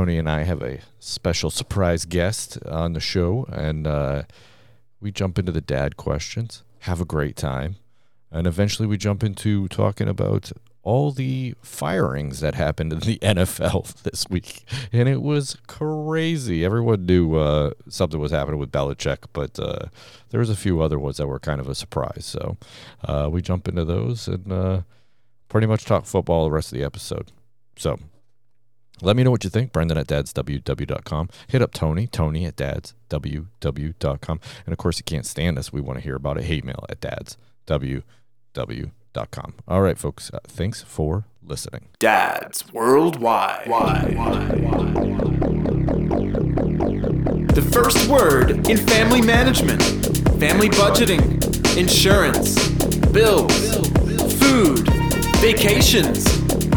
Tony and I have a special surprise guest on the show, and uh, we jump into the dad questions, have a great time, and eventually we jump into talking about all the firings that happened in the NFL this week. And it was crazy. Everyone knew uh, something was happening with Belichick, but uh, there was a few other ones that were kind of a surprise. So uh, we jump into those and uh, pretty much talk football the rest of the episode. So let me know what you think. Brendan at dadsww.com. Hit up Tony, Tony at dadsww.com. And of course, you can't stand us. We want to hear about it. Hate mail at dadsww.com. All right, folks. Uh, thanks for listening. Dads Worldwide. The first word in family management, family budgeting, insurance, bills, food, vacations,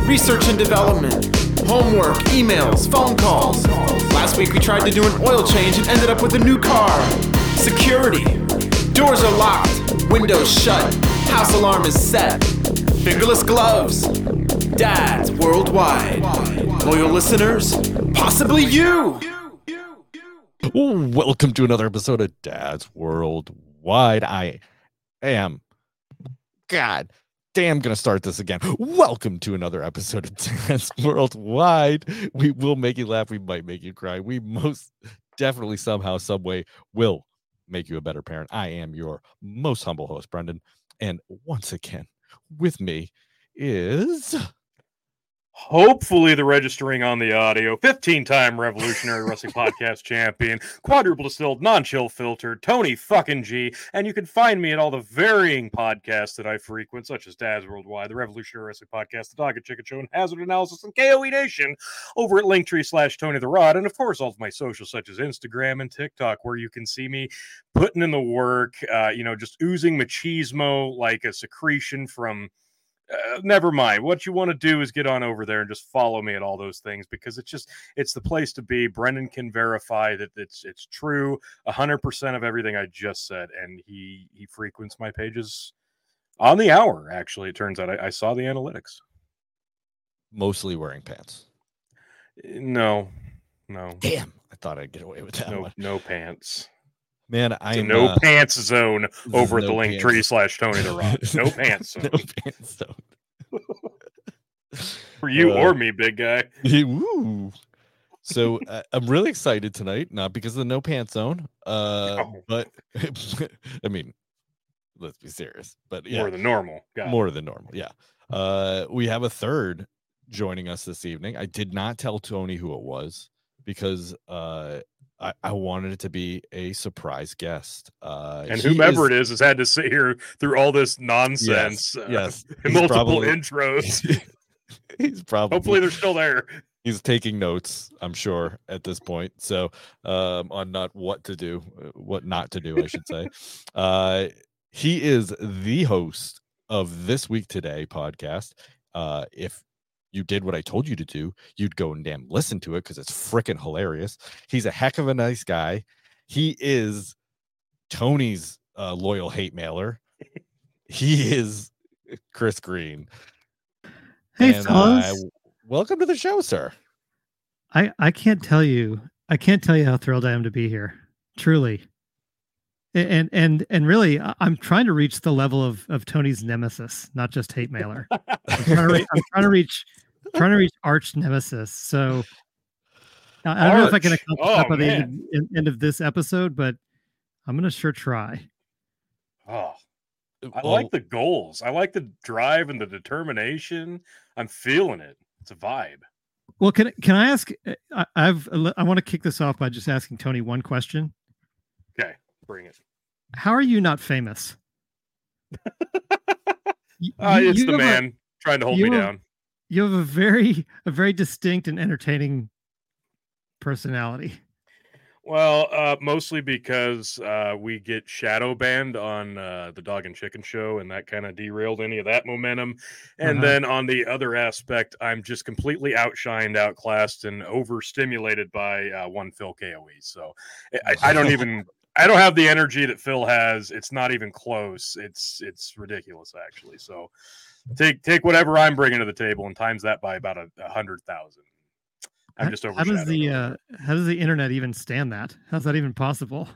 research and development, homework, emails, phone calls. Last week we tried to do an oil change and ended up with a new car. Security. Doors are locked, windows shut, house alarm is set. Fingerless gloves. Dads worldwide. Loyal listeners, possibly you. Welcome to another episode of Dad's Worldwide. I am, God damn, gonna start this again. Welcome to another episode of Dance Worldwide. We will make you laugh. We might make you cry. We most definitely, somehow, some way, will make you a better parent. I am your most humble host, Brendan. And once again, with me is Hopefully, the registering on the audio. 15 time Revolutionary Wrestling Podcast champion, quadruple distilled, non chill filtered, Tony fucking G. And you can find me at all the varying podcasts that I frequent, such as Dad's Worldwide, the Revolutionary Wrestling Podcast, the Dog and Chicken Show, and Hazard Analysis, and KOE Nation over at Linktree slash Tony the Rod. And of course, all of my socials, such as Instagram and TikTok, where you can see me putting in the work, uh, you know, just oozing machismo like a secretion from uh, never mind. What you want to do is get on over there and just follow me at all those things because it's just it's the place to be. Brendan can verify that it's it's true, hundred percent of everything I just said, and he he frequents my pages on the hour. Actually, it turns out I, I saw the analytics. mostly wearing pants. Eh, No, no, Damn, I thought I'd get away with that no, one. no pants. Man, I am no uh, pants zone over at no the link tree slash Tony the Rock. No pants no zone pants zone. for you Uh, or me, big guy. Woo. So uh, I'm really excited tonight, not because of the no pants zone, uh, but I mean, let's be serious. But yeah, More than normal. Got it. more than normal. Yeah. Uh, we have a third joining us this evening. I did not tell Tony who it was because uh, I, I wanted it to be a surprise guest. Uh, and whomever is- it is has had to sit here through all this nonsense. uh, yes, and he's multiple probably- intros. he's probably Hopefully, they're still there. he's taking notes i'm sure at this point so um on not what to do uh, what not to do i should say uh he is the host of this week today podcast uh if you did what i told you to do you'd go and damn listen to it because it's freaking hilarious he's a heck of a nice guy he is tony's uh, loyal hate mailer he is chris green Hey, And, fellas. uh, welcome to the show sir I, I can't tell you. I can't tell you how thrilled I am to be here. Truly. And and and really, I'm trying to reach the level of of Tony's nemesis, not just hate mailer. I'm trying I'm trying to reach trying to reach arch nemesis. So I I don't know if I can Arch. accomplish Oh, that by the end of, en- end of this episode, but I'm gonna sure try. Oh, I Well, like the goals. I like the drive and the determination. I'm feeling it. It's a vibe. Well, can can I ask? uh, I, I've I want to kick this off by just asking Tony one question. Okay, bring it. How are you not famous? Y- Uh, you- it's you the have a- man trying to hold me you down. You have a very a very distinct and entertaining personality. Well, uh, mostly because uh, we get shadow banned on uh, the Dog and Chicken show, and that kind of derailed any of that momentum. And Uh-huh. then on the other aspect, I'm just completely outshined, outclassed, and overstimulated by uh, one Phil Koe. So I- I, I don't even. I don't have the energy that Phil has. It's not even close. It's it's ridiculous, actually. So take take whatever I'm bringing to the table and times that by about a, a hundred thousand. I'm just over. how does the uh, how does the internet even stand that? How's that even possible?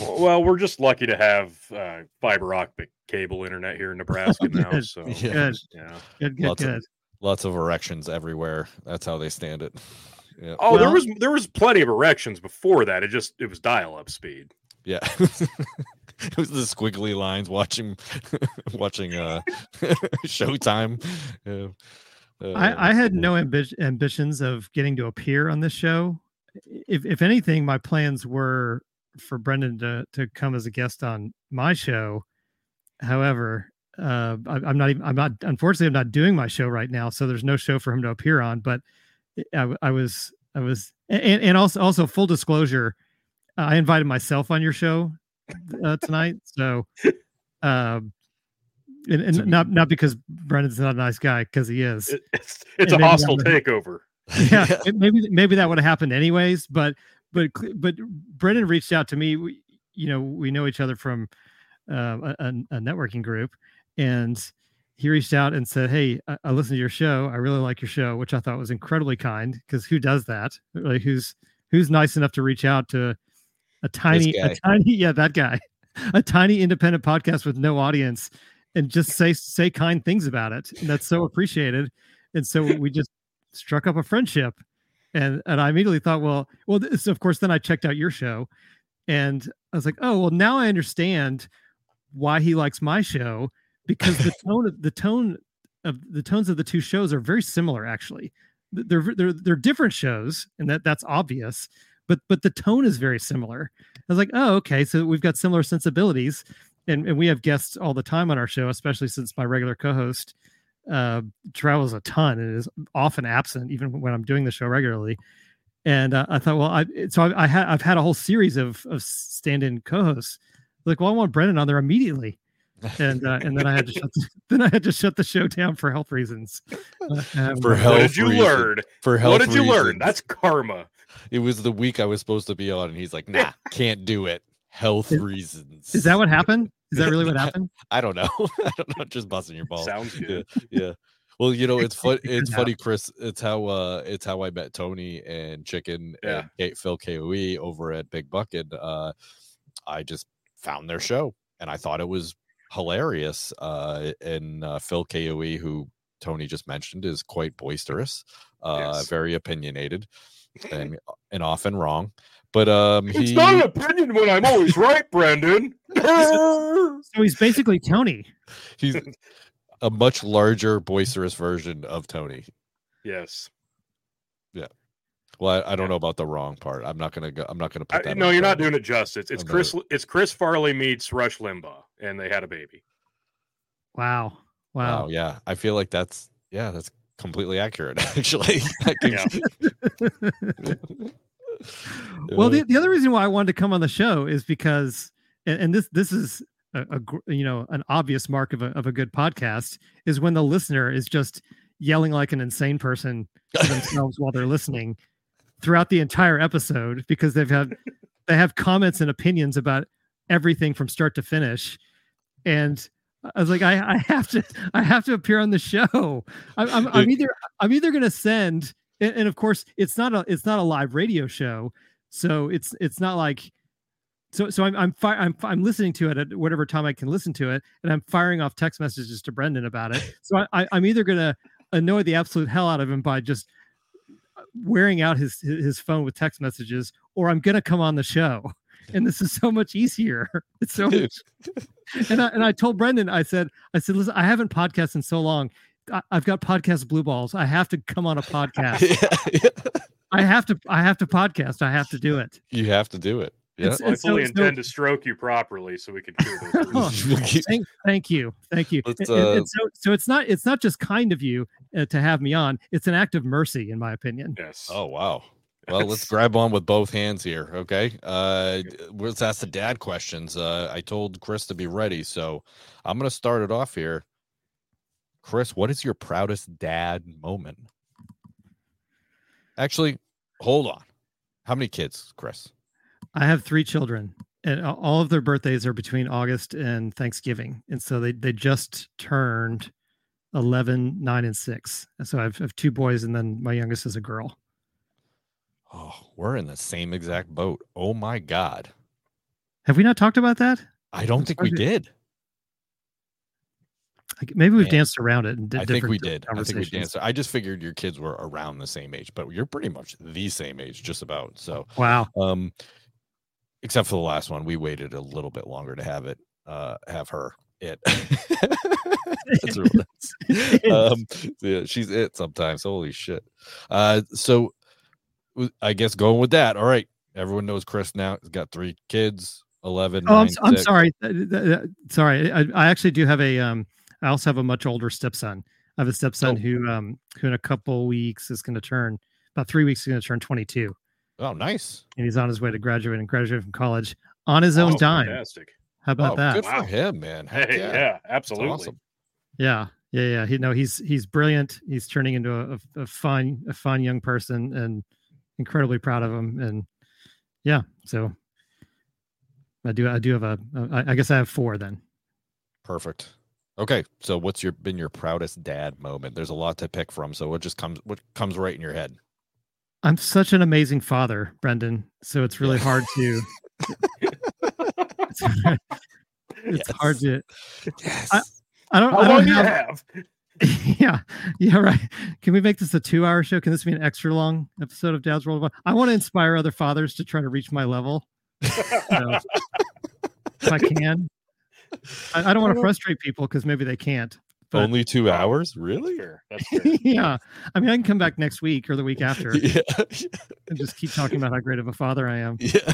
well, we're just lucky to have uh, fiber optic cable internet here in Nebraska now. Good. So Yeah. Good, yeah. good, good, Lots of- Lots of erections everywhere. That's how they stand it. Yeah. Oh, there was there was plenty of erections before that. It just it was dial up speed. Yeah. it was the squiggly lines watching watching uh Showtime. Uh, I, I had no ambi- ambitions of getting to appear on this show. If if anything, my plans were for Brendan to to come as a guest on my show. However, uh, I, I'm not even. I'm not. Unfortunately, I'm not doing my show right now, so there's no show for him to appear on. But I was. I was. And, and also also full disclosure, I invited myself on your show uh, tonight. So. Um, and, and not not because Brendan's not a nice guy, because he is It- it's it's And a hostile would- takeover. yeah, it- maybe maybe that would have happened anyways but but but brendan reached out to me we, you know we know each other from uh, a, a- a networking group and he reached out and said hey I, I listened to your show i really like your show which i thought was incredibly kind because who does that like who's who's nice enough to reach out to a tiny a tiny yeah that guy. A tiny independent podcast with no audience and just say say kind things about it. And that's so appreciated. And so we just struck up a friendship. And and i immediately thought well well this, of course then i checked out your show. And i was like oh well now i understand why he likes my show because the tone of the tone of the tones of the two shows are very similar actually. They're they're they're different shows and that that's obvious but but the tone is very similar i was like oh okay so we've got similar sensibilities and, and we have guests all the time on our show especially since my regular co-host uh, travels a ton and is often absent, even when I'm doing the show regularly. And uh, I thought, well, I so I, I had I've had a whole series of of stand-in co-hosts. Like, well, I want Brendan on there immediately, and uh, and then I had to shut the, then I had to shut the show down for health reasons. Uh, um, For What did you reasons. learn? For health What did you learn? That's karma. It was the week I was supposed to be on, and he's like, "Nah, can't do it. Health Is- reasons." is that what happened? Is that really what happened? I don't know. I don't know. Just busting your balls. Sounds Yeah, good. yeah. Well, you know, it's fun. It's funny, Chris. It's how uh, it's how I met Tony and Chicken Yeah. and Phil Koe over at Big Bucket. Uh, I just found their show and I thought it was hilarious. Uh, and uh, Phil Koe, who Tony just mentioned, is quite boisterous, uh, Yes. very opinionated, and and often wrong. But um, It's not an opinion when I'm always right, Brendan. So he's basically Tony. he's a much larger, boisterous version of Tony. yes. Yeah. Well, I, I don't know about the wrong part. I'm not gonna go. I'm not gonna put that. no, you're not doing it justice. It's I'm Chris. It's Chris Farley meets Rush Limbaugh, and they had a baby. Wow, Wow. wow. Yeah, I feel like that's yeah, that's completely accurate. Actually. I can- well Uh, the, the other reason why i wanted to come on the show is because and, and this this is a, a you know an obvious mark of a, of a good podcast is when the listener is just yelling like an insane person to themselves while they're listening throughout the entire episode because they've had they have comments and opinions about everything from start to finish and I was like, I, I have to, I have to appear on the show. I'm, I'm, I'm either, I'm either going to send, and, and of course, it's not a, it's not a live radio show, so it's, it's not like, so, so I'm, I'm, fi- I'm, I'm listening to it at whatever time I can listen to it, and I'm firing off text messages to Brendan about it. So I, I I'm either going to annoy the absolute hell out of him by just uh, wearing out his his phone with text messages, or I'm going to come on the show. And this is so much easier. It's so Dude. much and I, and I told Brendan, I said, I said, listen, I haven't podcasted in so long. I, I've got podcast blue balls. I have to come on a podcast. yeah, yeah. I have to, I have to podcast. I have to do it. You have to do it. Yeah. It's- Well, I And so- fully so- intend to stroke you properly so we can cure those. Oh, thank, thank you, thank you. Let's, And- and- uh, and so, so it's not, it's not just kind of you uh, to have me on. It's an act of mercy, in my opinion. yes. oh wow. Well, let's grab on with both hands here, okay? Uh let's ask the dad questions. Uh I told Chris to be ready, so I'm gonna start it off here. Chris, what is your proudest dad moment? Actually, hold on. How many kids, Chris? I have three children, and all of their birthdays are between August and Thanksgiving, and so they they just turned 11, 9, and six. And so I have, I have two boys, and then my youngest is a girl. Oh, we're in the same exact boat. Oh my god. Have we not talked about that? I don't think we to- did. Like, maybe we've Man, danced around it. And I think we did. I think we danced. I just figured your kids were around the same age, but you're pretty much the same age, just about. So, Wow. um, except for the last one, we waited a little bit longer to have it, uh, have her it. That's what it is. um, yeah, she's it sometimes. Holy shit. Uh, so I guess going with that. All right, everyone knows Chris now. He's got three kids. 11 Oh, I'm, nine, s- I'm sorry. Sorry. I, I actually do have a. Um, I also have a much older stepson. I have a stepson Oh. who, um, who in a couple weeks is going to turn about three weeks. Is going to turn 22, Oh, nice. and he's on his way to graduate and graduate from college on his own Oh, dime. Fantastic. How about oh, that? Good Wow. for him, man. Heck Hey, yeah. yeah, absolutely. awesome. Yeah, yeah, yeah. He no, he's he's brilliant. He's turning into a, a, a fun a fun young person, and incredibly proud of him. And yeah, so I do I do have a I I guess I have four then. Perfect. Okay, so what's your been your proudest dad moment? There's a lot to pick from, so what just comes what comes right in your head? I'm such an amazing father, Brendan. So it's really Yeah. hard to it's, it's hard to Yes. I don't How I long don't do you have, have? yeah yeah right. Can we make this a two hour show? Can this be an extra long episode of Dad's World? I want to inspire other fathers to try to reach my level. So, if I can. I, I don't want to frustrate people because maybe they can't. But Only two hours? Really? Sure, that's yeah, I mean, I can come back next week or the week after Yeah. and just keep talking about how great of a father I am. yeah.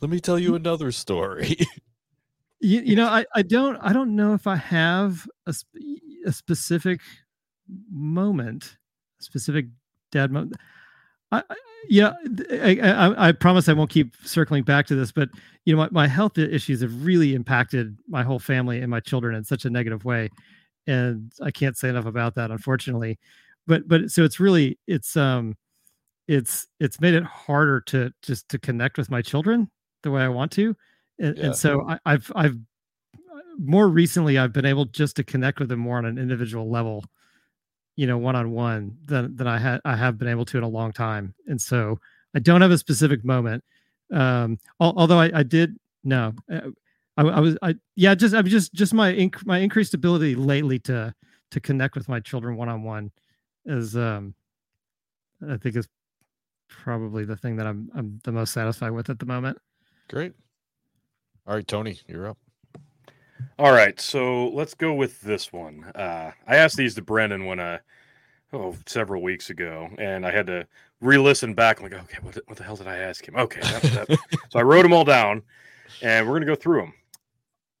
Let me tell you another story. You, you know, I, I don't I don't know if I have a, a specific moment, specific dad moment. I, I yeah, I, I, I promise I won't keep circling back to this, but you know, my, my health issues have really impacted my whole family and my children in such a negative way, and I can't say enough about that, unfortunately. But but so it's really it's um it's it's made it harder to just to connect with my children the way I want to, and, Yeah. and so I, I've I've more recently I've been able just to connect with them more on an individual level, you know, one on one than than I had I have been able to in a long time. And so I don't have a specific moment. Um, al- although I, I did no, uh, I, I was I yeah just I'm just just my inc- my increased ability lately to to connect with my children one on one is um I think is probably the thing that I'm I'm the most satisfied with at the moment. Great. All right, Tony, you're up. All right, so let's go with this one. Uh, I asked these to Brendan when uh, oh several weeks ago, and I had to re-listen back. I'm like, okay, what, the- what the hell did I ask him? Okay, that, that. so I wrote them all down, and we're gonna go through them.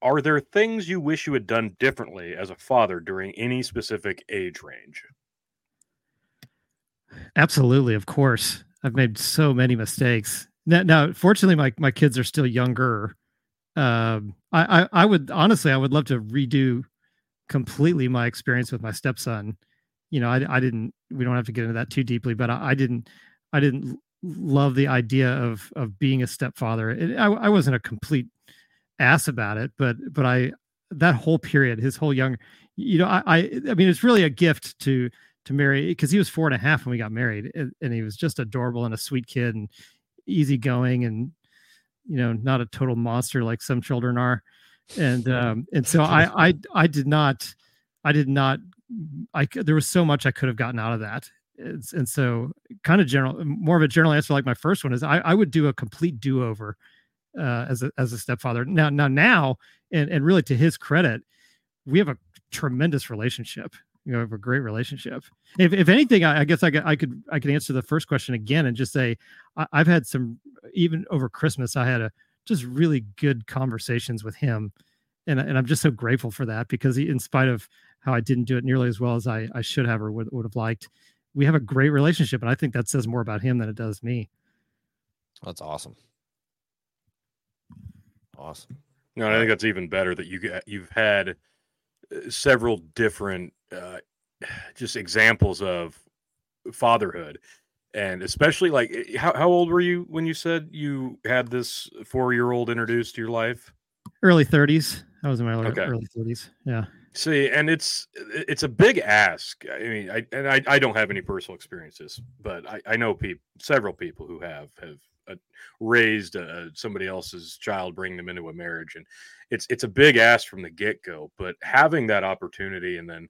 Are there things you wish you had done differently as a father during any specific age range? Absolutely, of course. I've made so many mistakes. Now, now fortunately, my my kids are still younger. Um, I, I I would honestly, I would love to redo completely my experience with my stepson. You know, I I didn't. We don't have to get into that too deeply, but I, I didn't. I didn't love the idea of of being a stepfather. It, I I wasn't a complete ass about it, but but I that whole period, his whole young, you know, I I, I mean, it's really a gift to to marry because he was four and a half when we got married and, and he was just adorable and a sweet kid and easygoing and you know not a total monster like some children are. And um and so i i i did not i did not i there was so much i could have gotten out of that. It's, and so kind of general more of a general answer like my first one is i i would do a complete do-over uh as a as a stepfather. Now now now and and really to his credit we have a tremendous relationship you know, have a great relationship. If, if anything, I, I guess I could, I could I could answer the first question again and just say I, I've had some even over Christmas. I had a just really good conversations with him, and and I'm just so grateful for that because he, in spite of how I didn't do it nearly as well as I I should have or would would have liked, we have a great relationship, and I think that says more about him than it does me. That's awesome. Awesome. No, and I think that's even better that you get, you've had uh, several different uh, just examples of fatherhood, and especially like eh, how how old were you when you said you had this four year old introduced to your life? Early 30s. I was in my early, Okay. early 30s. Yeah. See, and it's it's a big ask. I mean, I and I, I don't have any personal experiences, but I, I know people, several people who have have uh, raised uh, somebody else's child, bring them into a marriage, and it's it's a big ask from the get go. But having that opportunity, and then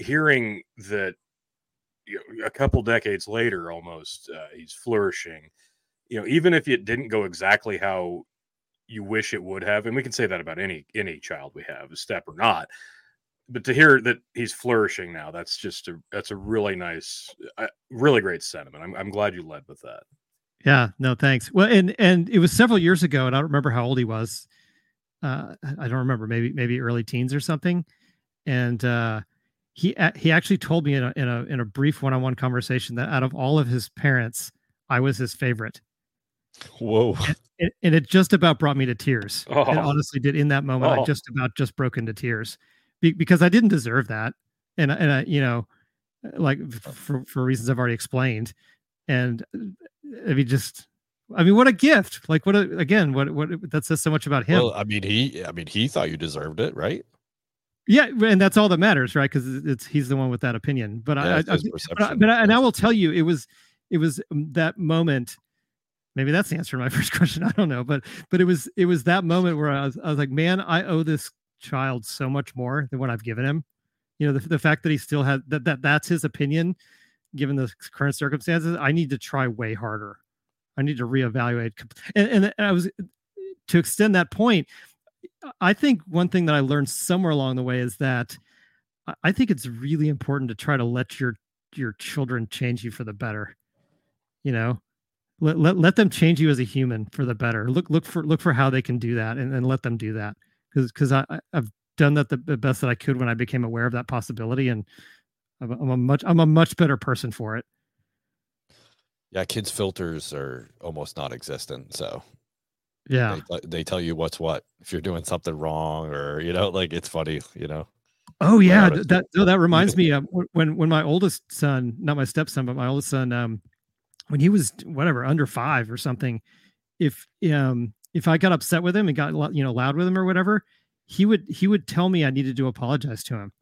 hearing that you know, a couple decades later, almost uh, he's flourishing. You know, even if it didn't go exactly how you wish it would have, and we can say that about any any child we have, a step or not but to hear that he's flourishing now, that's just a that's a really nice, uh, really great sentiment. I'm I'm glad you led with that. Yeah, no, thanks. Well, and and it was several years ago, and I don't remember how old he was. Uh, I don't remember, maybe maybe early teens or something. And uh, he he actually told me in a in a in a brief one on one conversation that out of all of his parents, I was his favorite. Whoa! And, and it just about brought me to tears. Oh. It honestly did. In that moment, I Oh. just about just broke into tears be, because I didn't deserve that, and I- and I, you know, like for for reasons I've already explained, and uh, I mean, just I mean, what a gift! Like, what a again, what what that says so much about him. Well, I mean, he, I mean, he thought you deserved it, right? Yeah, and that's all that matters, right? Because it's he's the one with that opinion. But I, Yeah, I, I but, I, but I, and I will tell you, it was it was um, that moment. Maybe that's the answer to my first question. I don't know, but but it was it was that moment where I was I was like, man, I owe this child so much more than what I've given him. You know, the, the fact that he still had that that that's his opinion, given the current circumstances. I need to try way harder. I need to reevaluate. And and, and I was to extend that point. I think one thing that I learned somewhere along the way is that I- think it's really important to try to let your your children change you for the better. You know, let let, let them change you as a human for the better. Look look for look for how they can do that and, and let them do that because because I I've done that the, best that I could when I became aware of that possibility and I'm a much I'm a much better person for it. Yeah, kids' filters are almost non-existent. So Yeah. they, they tell you what's what if you're doing something wrong, or you know, like it's funny, you know. Oh yeah, that no, that reminds me of when when my oldest son, not my stepson, but my oldest son, um, when he was whatever under five or something, if um if I got upset with him and got you know loud with him or whatever, he would he would tell me I needed to apologize to him,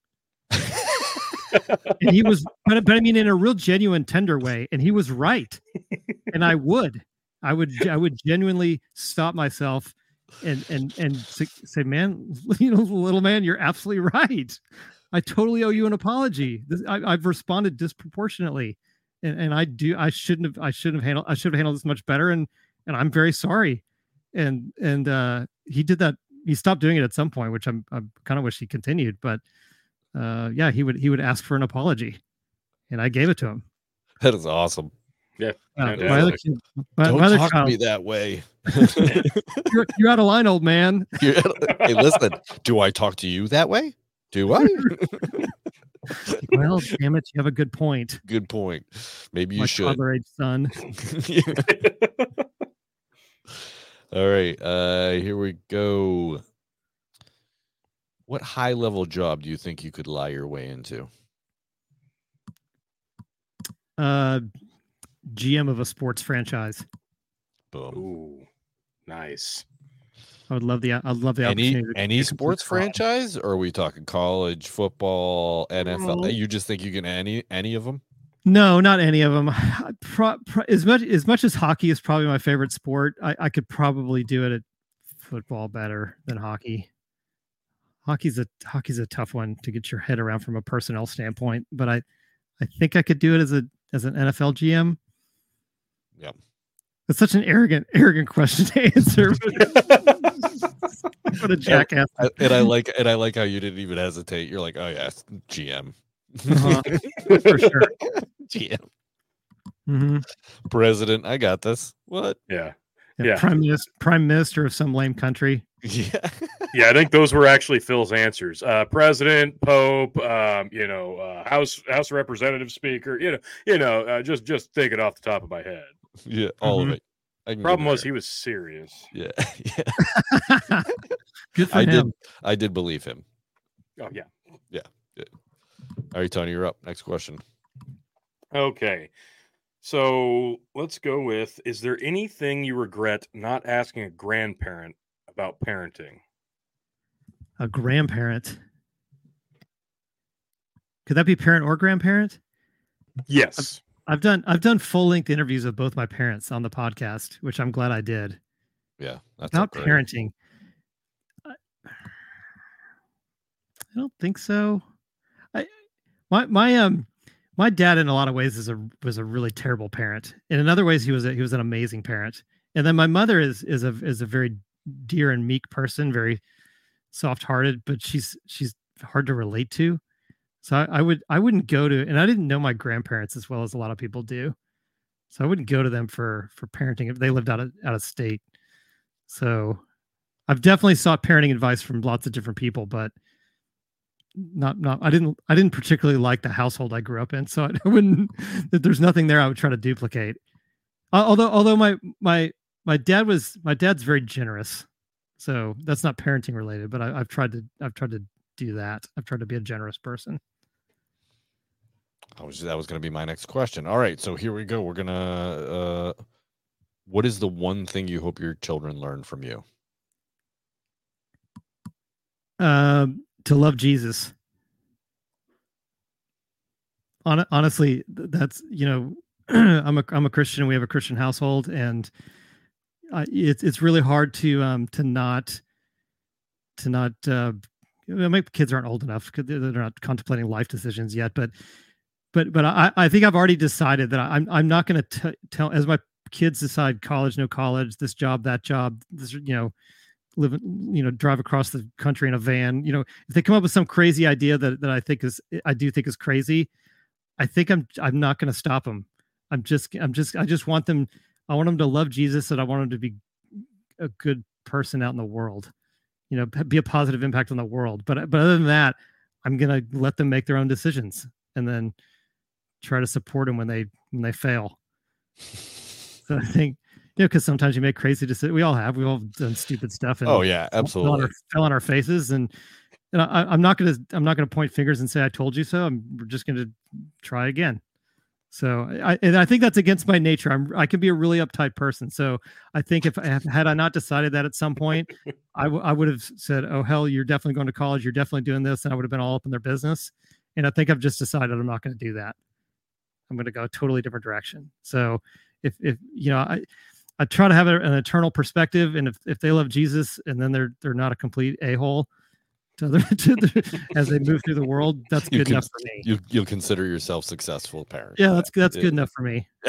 and he was but, but I mean in a real genuine tender way, and he was right, and I would I would I would genuinely stop myself and and and say, man, you know, little man, you're absolutely right. I totally owe you an apology. This, I, I've responded disproportionately, and, and I do. I shouldn't have. I shouldn't have handled. I should have handled this much better, and and I'm very sorry. And and uh, he did that. He stopped doing it at some point, which I'm I kind of wish he continued. But uh, yeah, he would he would ask for an apology, and I gave it to him. That is awesome. Uh, Fantastic. my other kid, my, Don't my other talk to me that way. you're, you're out of line, old man. You're- hey, listen. Do I talk to you that way? Do I? well, damn it, you have a good point. Good point. Maybe you my should. toddler age son. All right. Uh here we go. What high level job do you think you could lie your way into? Uh, GM of a sports franchise. Boom. Ooh, nice. I would love the. I'd love the Any opportunity. any sports franchise, or are we talking college, football, NFL? Oh. You just think you can any any of them? No, not any of them. Pro, pro, as much as much as hockey is probably my favorite sport, I, I could probably do it at football better than hockey. Hockey's a hockey's a tough one to get your head around from a personnel standpoint, but I I think I could do it as a as an NFL GM. Yep. That's such an arrogant arrogant question to answer. what a jackass. I, and I like and I like how you didn't even hesitate. You're like, oh yeah, GM, Uh-huh, for sure. GM, hmm president. I got this. What? Yeah. Yeah, Yeah. Prime minister, prime minister of some lame country. Yeah. Yeah, I think those were actually Phil's answers. Uh, President, Pope, um, you know, uh, House House Representative Speaker. You know, you know, uh, just just take it off the top of my head. Yeah. All Mhm. of it. I can Problem was there. he was serious. Yeah. yeah. Good for I him. did. I did believe him. Oh yeah. yeah. All right, Tony, you're up. Next question. Okay. So let's go with: Is there anything you regret not asking a grandparent about parenting? A grandparent. Could that be parent or grandparent? Yes. I've done I've done full length interviews with both my parents on the podcast, which I'm glad I did. Yeah, that's About parenting. I, I don't think so. I my my um my dad in a lot of ways is a was a really terrible parent. And in other ways he was a, he was an amazing parent. And then my mother is is a is a very dear and meek person, very soft-hearted, but she's she's hard to relate to. So I, I would I wouldn't go to and I didn't know my grandparents as well as a lot of people do. So I wouldn't go to them for for parenting if they lived out of out of state. So I've definitely sought parenting advice from lots of different people, but not not I didn't I didn't particularly like the household I grew up in, so I wouldn't. There's nothing there I would try to duplicate. Uh, although although my my my dad was my dad's very generous, so that's not parenting related. But I, I've tried to I've tried to do that. I've tried to be a generous person. I was that was going to be my next question. All right, so here we go. We're gonna. Uh, what is the one thing you hope your children learn from you? Um, to love Jesus. Hon- honestly, that's you know, I'm a I'm a Christian. We have a Christian household, and uh, it's it's really hard to um to not to not uh, my kids aren't old enough they're not contemplating life decisions yet, but but but I I think I've already decided that I'm I'm not going to tell as my kids decide college no college this job that job this you know live you know drive across the country in a van you know if they come up with some crazy idea that, that i think is i do think is crazy i think i'm i'm not going to stop them i'm just i'm just i just want them i want them to love jesus and i want them to be a good person out in the world you know be a positive impact on the world but but other than that i'm going to let them make their own decisions and then try to support them when they when they fail so i think you know, because sometimes you make crazy decisions. We all have. We've all done stupid stuff. And Oh yeah, fell on absolutely. our, fell on our faces, and and I, I'm not gonna I'm not gonna point fingers and say I told you so. I'm we're just gonna try again. So I and I think that's against my nature. I'm I can be a really uptight person. So I think if I had I not decided that at some point, I, w- I would have said, "Oh hell, you're definitely going to college. You're definitely doing this," and I would have been all up in their business. And I think I've just decided I'm not going to do that. I'm going to go a totally different direction. So if if you know I I try to have an eternal perspective, and if, if they love Jesus and then they're they're not a complete a hole to the, to the as they move through the world, that's You good can- enough for me. You you'll consider yourself successful parent. Yeah, that's that's Yeah. good enough for me.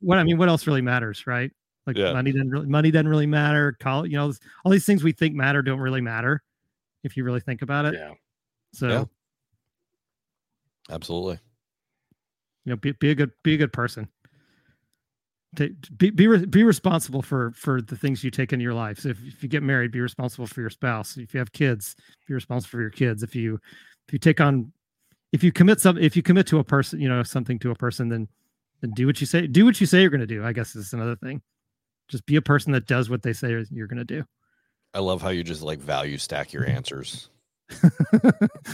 What I mean, what else really matters, right? Like Yeah. money doesn't really money doesn't really matter. College, you know, all these things we think matter don't really matter if you really think about it. Yeah. So Yeah. Absolutely. You know, be, be a good be a good person. Take, be be re- be responsible for for the things you take into your life. So if, if you get married, be responsible for your spouse. If you have kids, be responsible for your kids. If you if you take on if you commit some if you commit to a person, you know, something to a person, then then do what you say. Do what you say you're going to do. I guess is another thing. Just be a person that does what they say you're going to do. I love how you just like value stack your answers.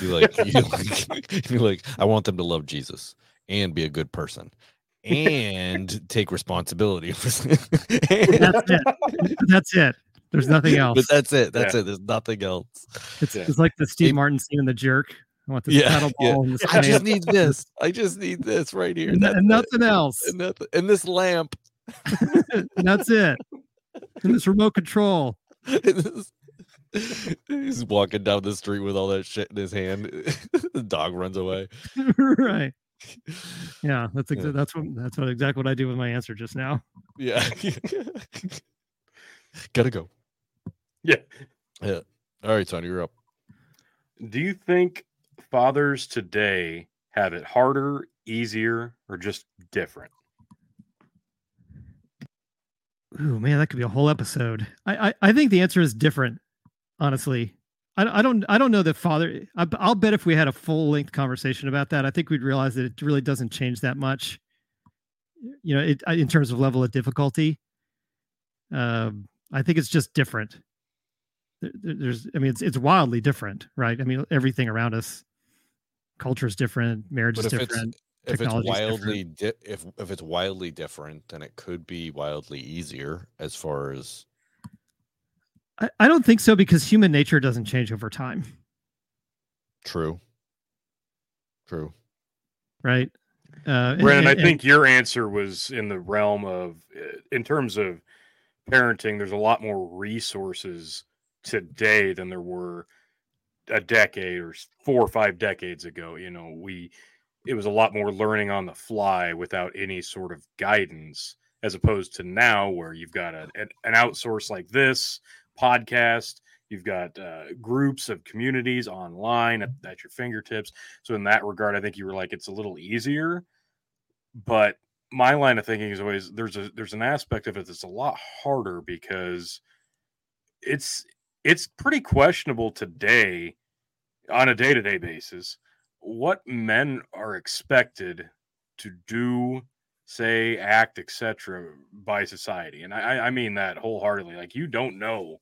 You like, you like, like, I want them to love Jesus and be a good person and take responsibility. That's it. That's it. There's nothing else. But that's it. That's Yeah. it. There's nothing else. It's, yeah. it's like the Steve Hey- Martin scene in The Jerk. I want this Yeah, paddle ball and this I just need this. I just need this right here. and, That's and it. nothing else. And, nothing- and this lamp. that's it. And this remote control. This- He's walking down the street with all that shit in his hand. the dog runs away. right. Yeah, that's exa- Yeah. that's what that's what exactly what I do with my answer just now. Yeah. Gotta go. Yeah. Yeah. All right, Tony, you're up. Do you think fathers today have it harder, easier, or just different? Ooh, man, that could be a whole episode. I I, I think the answer is different. Honestly, I, I don't I don't know that father. I, I'll bet if we had a full length conversation about that, I think we'd realize that it really doesn't change that much. You know, it in terms of level of difficulty. Um, I think it's just different. There- there- There's, I mean, it's it's wildly different, right? I mean, everything around us, culture is different, marriage But is if it's different. if it's wildly di- if if it's wildly different, then it could be wildly easier as far as I, I don't think so because human nature doesn't change over time. true. True. right? Uh, and- Brendan, I think your answer was in the realm of, uh, in terms of parenting, there's a lot more resources today than there were a decade or four or five decades ago. You know, we, it was a lot more learning on the fly without any sort of guidance, as opposed to now where you've got a, an, an outsource like this podcast. You've got uh, groups of communities online at, at your fingertips. So in that regard, I think you were like, it's a little easier. But my line of thinking is always there's a there's an aspect of it that's a lot harder because it's it's pretty questionable today on a day-to-day basis what men are expected to do say act etc by society and I, I mean that wholeheartedly like you don't know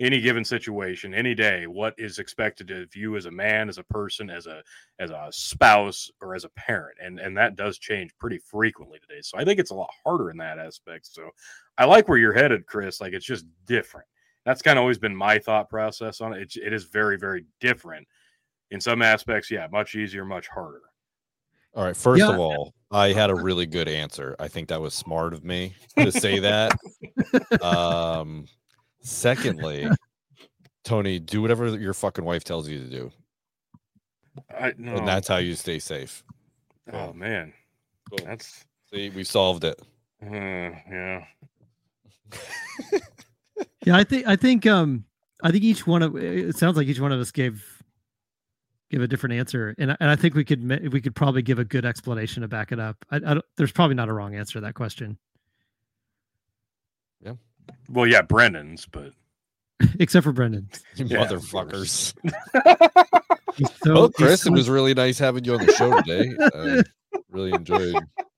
any given situation any day what is expected of you as a man as a person as a as a spouse or as a parent and and that does change pretty frequently today so i think it's a lot harder in that aspect so i like where you're headed chris like it's just different. That's kind of always been my thought process on it it's, it is very very different in some aspects yeah much easier much harder All right. First Yeah. of all, I had a really good answer. I think that was smart of me to say that. um, secondly, Tony, do whatever your fucking wife tells you to do, i no and that's how you stay safe. oh man Cool. that's See, we solved it. uh, yeah yeah, I think I think um I think each one of it sounds like each one of us gave give a different answer, and I- and I think we could ma- we could probably give a good explanation to back it up. I, I don't, there's probably not a wrong answer to that question, yeah well yeah brendan's but except for Brendan. Yeah, motherfuckers. He's so- well, he's Chris, so- it was really nice having you on the show today. I really enjoyed.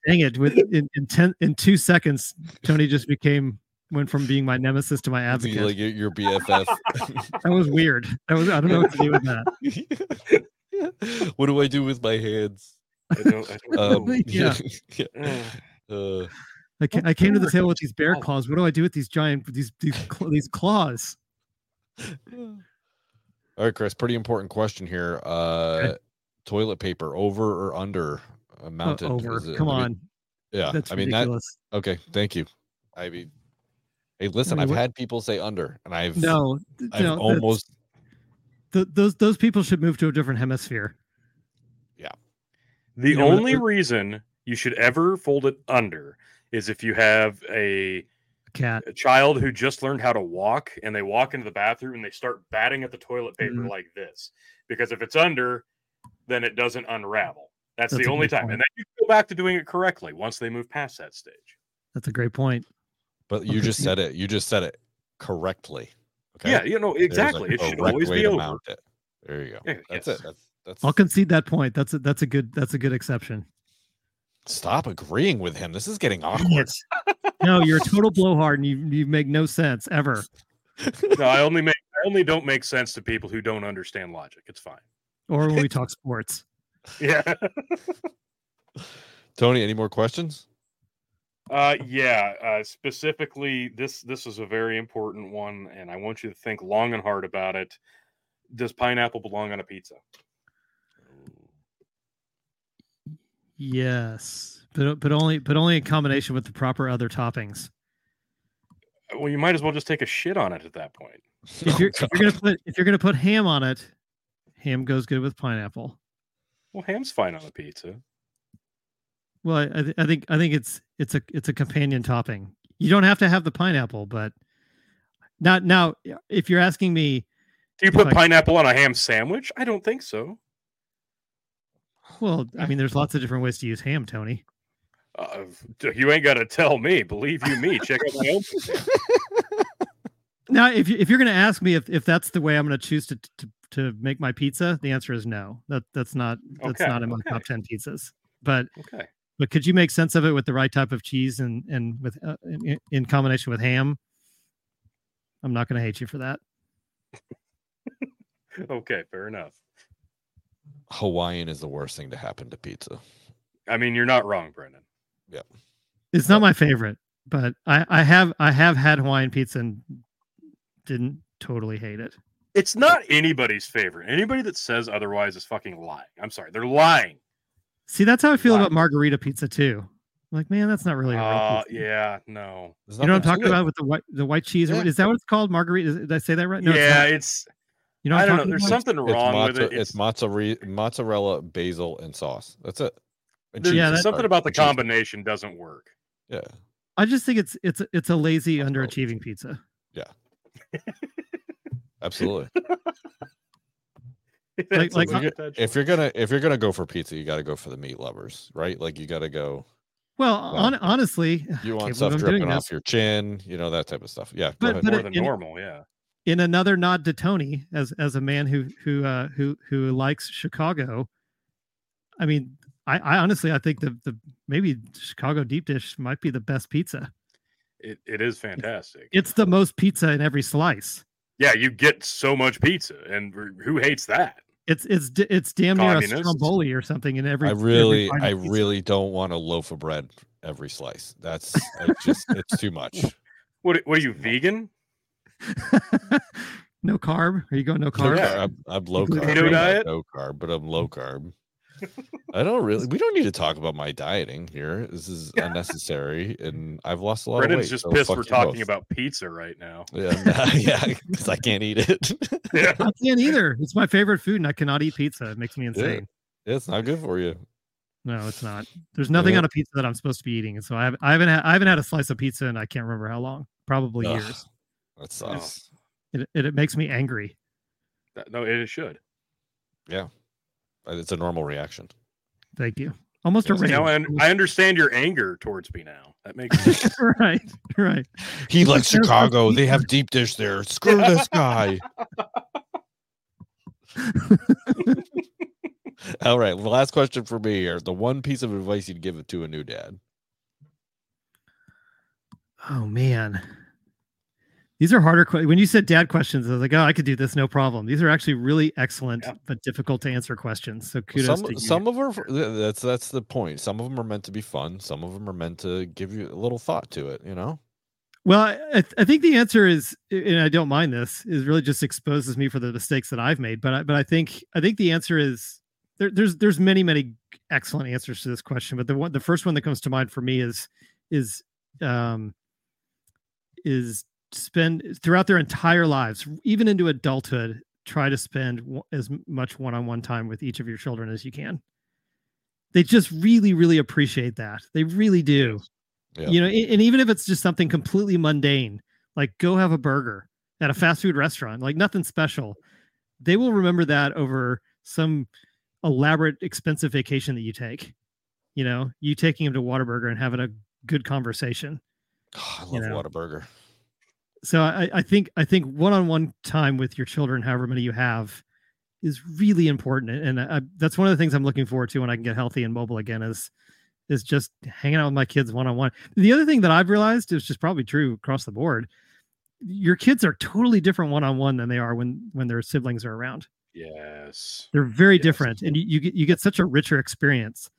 dang it! With in, in ten in two seconds, Tony just became went from being my nemesis to my advocate. like your, your BFF. that was weird. That was I don't know what to do with that. what do I do with my hands? I don't, I don't Um, know. Yeah. Uh, Uh, I, ca- I came to the table with these bear claws. What do I do with these giant these these these claws? All right, Chris. Pretty important question here. Uh, toilet paper over or under a Uh, mountain? over. It- Come I mean, on. yeah. That's I mean ridiculous. that. Okay. Thank you. I mean, hey, listen. mean, I've what- had people say under, and I've no, I've no, almost th- those those people should move to a different hemisphere. Yeah. The You know, only we're- reason you should ever fold it under is if you have a, Cat. a child who just learned how to walk and they walk into the bathroom and they start batting at the toilet paper Mhm. like this. Because if it's under, then it doesn't unravel. That's, That's the only time. point. And then you go back to doing it correctly once they move past that stage. That's a great point. But you just said it. You just said it correctly. Okay. Yeah, you know, There's a exactly. It should always way be to over. mount it. There you go. Yeah, That's yes. it. That's that's. I'll concede that point. That's a that's a good that's a good exception. Stop agreeing with him. This is getting Dang awkward. No, you're a total blowhard and you you make no sense ever. No, I only make I only don't make sense to people who don't understand logic. It's fine. Or when we talk sports. Yeah. Tony, any more questions? Uh, yeah. Uh, specifically, this this is a very important one, and I want you to think long and hard about it. Does pineapple belong on a pizza? Yes. But but only but only in combination with the proper other toppings. Well, you might as well just take a shit on it at that point. If you're if you're gonna put if you're gonna put ham on it, ham goes good with pineapple. Well, ham's fine on a pizza. Well, I, I, th- I think I think it's it's a it's a companion topping. You don't have to have the pineapple, but not now. If you're asking me, Do you put I- pineapple on a ham sandwich? I don't think so. well, I mean, there's lots of different ways to use ham, Tony. Uh, you ain't got to tell me. Believe you me. Check out my own. Now, if you if you're going to ask me if, if that's the way I'm going to choose to, to to make my pizza, the answer is no. That that's not that's Okay, not in my okay. top ten pizzas. But Okay. But could you make sense of it with the right type of cheese and and with uh, in, in combination with ham? I'm not going to hate you for that. Okay. Fair enough. Hawaiian is the worst thing to happen to pizza. I mean, you're not wrong, Brendan. Yeah. It's not my favorite, but I I have I have had Hawaiian pizza and didn't totally hate it. It's not anybody's favorite. Anybody that says otherwise is fucking lying. I'm sorry, they're lying. See, that's how I feel Wow. about margarita pizza too. I'm like, man, that's not really a real Uh, yeah, no. There's You know what I'm talking about with the white the white cheese? or Yeah. Is that what it's called? Margarita? Did I say that right? it's yeah, not. it's. you know I don't know. There's about? something It's, wrong with it. it's mozzarella, mozzarella, basil, and sauce. That's it. And cheese. Yeah, that- something about the and cheese. combination doesn't work. Yeah. I just think it's it's it's a lazy Oh. underachieving pizza. Yeah. Absolutely. That's like- if, you're, potential. if you're gonna if you're gonna go for pizza, you got to go for the meat lovers, right? Like you got to go. Well, Well, on, honestly, You I want can't stuff believe I'm dripping this. off your chin, you know that type of stuff. Yeah, go But- ahead. but more than in- normal, yeah. in another nod to Tony as as a man who who uh who who likes Chicago. I mean, I, I honestly I think the the maybe Chicago deep dish might be the best pizza. It, it is fantastic. It's the most pizza in every slice. yeah, you get so much pizza, and who hates that? It's it's it's damn near a stromboli or something in every. I really, bite of I pizza. really don't want a loaf of bread every slice. That's it's just it's too much. What? What are you vegan? no carb. Are you going no No carb? Yeah. carb. I'm low carb. I'm diet? No carb, but I'm low carb. I don't really. We don't need to talk about my dieting here. This is unnecessary, and I've lost a lot of Brendan's weight. just so pissed we're talking both. about pizza right now. Yeah, nah, yeah, because I can't eat it. Yeah. I can't either. It's my favorite food, and I cannot eat pizza. It makes me insane. it's not good for you. No, it's not. There's nothing Yeah. on a pizza that I'm supposed to be eating, and so I, have, I haven't had, I haven't had a slice of pizza, and I can't remember how long. Probably Ugh. years. That sucks. It, it it makes me angry. That- no, it should. Uh, Uh, it's a normal reaction. Thank you. Almost a rage. Now I, un- I understand your anger towards me now. That makes sense. right, right. He likes Chicago. They have deep dish there. Screw this guy. All right. The last question for me here. The one piece of advice you'd give it to a new dad. Oh man, these are harder. Que- when you said dad questions, I was like, oh, I could do this, no problem. These are actually really excellent Yeah. but difficult to answer questions. So kudos some to you. some of them are that's that's the point. Some of them are meant to be fun. Some of them are meant to give you a little thought to it. You know. Well, I, I think the answer is, and I don't mind this, is really just exposes me for the mistakes that I've made. But I, but I think I think the answer is there, there's there's many many excellent answers to this question. But the one the first one that comes to mind for me is is um is spend throughout their entire lives, even into adulthood, try to spend as much one-on-one time with each of your children as you can. They just really really appreciate that. They really do Yeah. you know and even if it's just something completely mundane like go have a burger at a fast food restaurant like nothing special they will remember that over some elaborate expensive vacation that you take you know you taking them to Whataburger and having a good conversation Oh, I You love know. Whataburger. So I, I think I think one-on-one time with your children, however many you have, is really important, and I, that's one of the things I'm looking forward to when I can get healthy and mobile again. Is is just hanging out with my kids one-on-one. The other thing that I've realized is just probably true across the board. Your kids are totally different one-on-one than they are when when their siblings are around. yes. They're very Yes. different, and you, you get you get such a richer experience.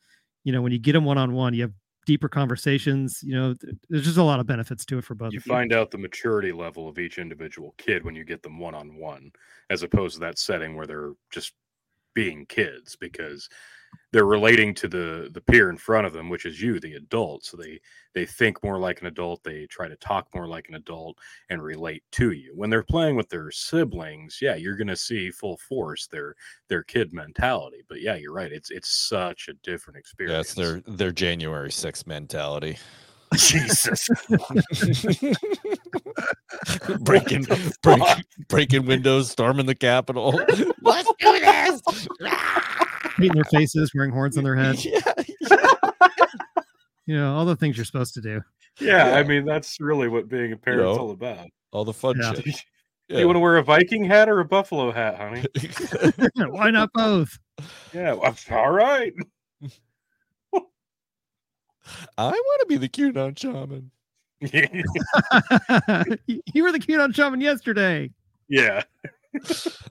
You know, when you get them one-on-one, you have deeper conversations. You know, there's just a lot of benefits to it for both. You find out the maturity level of each individual kid when you get them one on one, as opposed to that setting where they're just being kids because they're relating to the the peer in front of them, which is you, the adult. So they they think more like an adult. They try to talk more like an adult and relate to you. When they're playing with their siblings, yeah, you're gonna see full force their their kid mentality. But yeah, you're right. It's it's such a different Yeah, experience. it's their their January 6th mentality. Jesus. breaking break, breaking windows, storming the Capitol. Let's do this. Painting their faces, wearing horns on their heads. yeah. You know, all the things you're supposed to do. Yeah, I mean that's really what being a parent's know, all about. All the fun Yeah. shit. You want to wear a Viking hat or a buffalo hat, honey? Why not both? Yeah, well, all right. I want to be the cute QAnon shaman. you were the cute on shaman yesterday. yeah,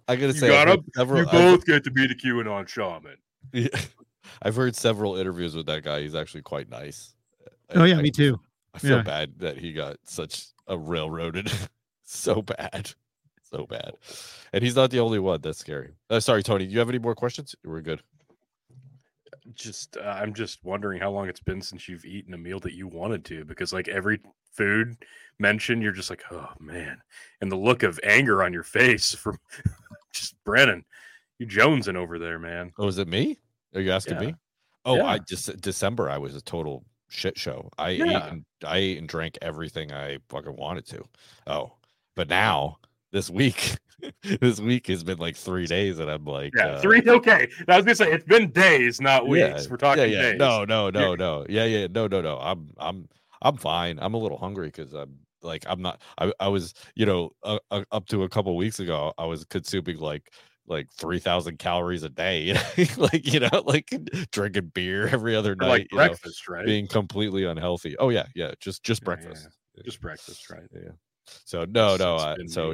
I gotta say, I've gotta- several, you I've- both get to be the QAnon shaman. Yeah. I've heard several interviews with that guy. He's actually quite nice. Oh I- yeah, I- me too. I feel Yeah. bad that he got such a railroaded so bad. so bad. And he's not the only one. That's scary. Uh, sorry, Tony. Do you have any more questions? We're good. Just, uh, I'm just wondering how long it's been since you've eaten a meal that you wanted to, because like every food mentioned, you're just like, oh man, and the look of anger on your face from just Brendan, you jonesing over there, man. Oh, is it me? Are you asking Yeah. me? Oh, Yeah. I just December. I was a total shit show. I ate and I ate and drank everything I fucking wanted to. Oh, but now this week, this week has been like three days, and I'm like, Yeah, uh, three. Okay, I was gonna say it's been days, not Yeah, weeks. We're talking yeah, yeah. days. No, no, no, no. Yeah, yeah. No, no, no. I'm, I'm, I'm fine. I'm a little hungry because I'm like, I'm not. I, I was, you know, uh, uh, up to a couple weeks ago, I was consuming like, like three thousand calories a day. You know? like, you know, like drinking beer every other night. like you know, breakfast, right? being completely unhealthy. Oh yeah, yeah. Just, just Yeah, breakfast. yeah, Just breakfast, right? Yeah. So no, It's- no. it's I, so.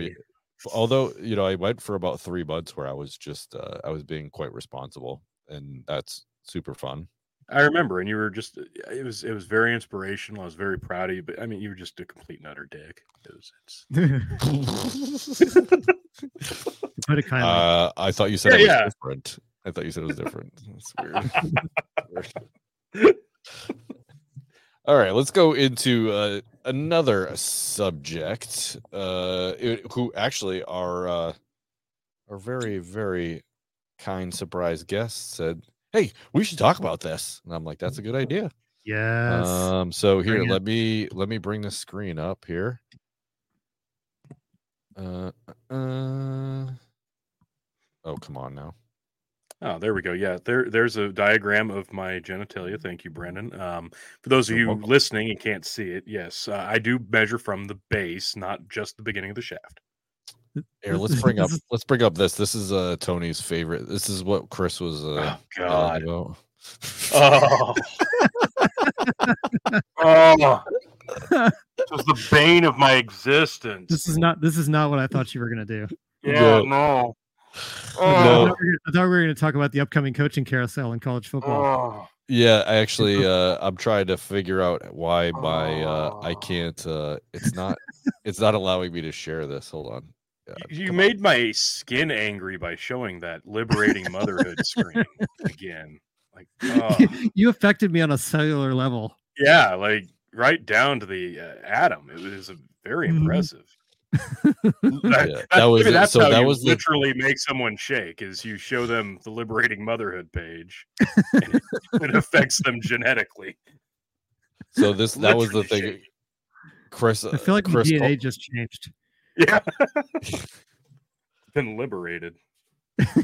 Although you know, I went for about three months where I was just, uh, I was being quite responsible, and that's super fun. I remember, and you were just. It was. It was very inspirational. I was very proud of you. But I mean, you were just a complete nutter dick. It was. It's, Put it kindly. Uh, I thought you said Yeah, it was yeah. different. I thought you said it was different. That's weird. All right, let's go into uh, another subject. Uh, it- who actually our uh, our very very kind surprise guest said, "Hey, we should talk about this," and I'm like, "That's a good idea." yes. Um, so here, Bring it. let me let me bring the screen up here. Uh, uh, oh, come on now. Oh, there we go. Yeah, there. There's a diagram of my genitalia. Thank you, Brendan. Um, for those of You're you welcome. listening and can't see it, yes, uh, I do measure from the base, not just the beginning of the shaft. Here, let's bring up let's bring up this. This is uh Tony's favorite. This is what Chris was uh oh God. about. Oh. oh. It was the bane of my existence. This is not. This is not what I thought you were going to do. yeah, No. no. I, No. thought we were, I thought we were going to talk about the upcoming coaching carousel in college football. Oh. Yeah, I actually uh I'm trying to figure out why my uh I Oh. can't uh it's not it's not allowing me to share this. Hold on. Yeah, You- You come on. made my skin angry by showing that liberating motherhood screen again. Like, oh, you affected me on a cellular level. yeah, like right down to the uh, atom. It was a very Mhm. impressive. Yeah, That, that was maybe that's So how that you was the- literally make someone shake is you show them the liberating motherhood page. and it, it affects them genetically. So this that was the thing. shake. Chris I feel like my Chris DNA just changed. Yeah. Been liberated.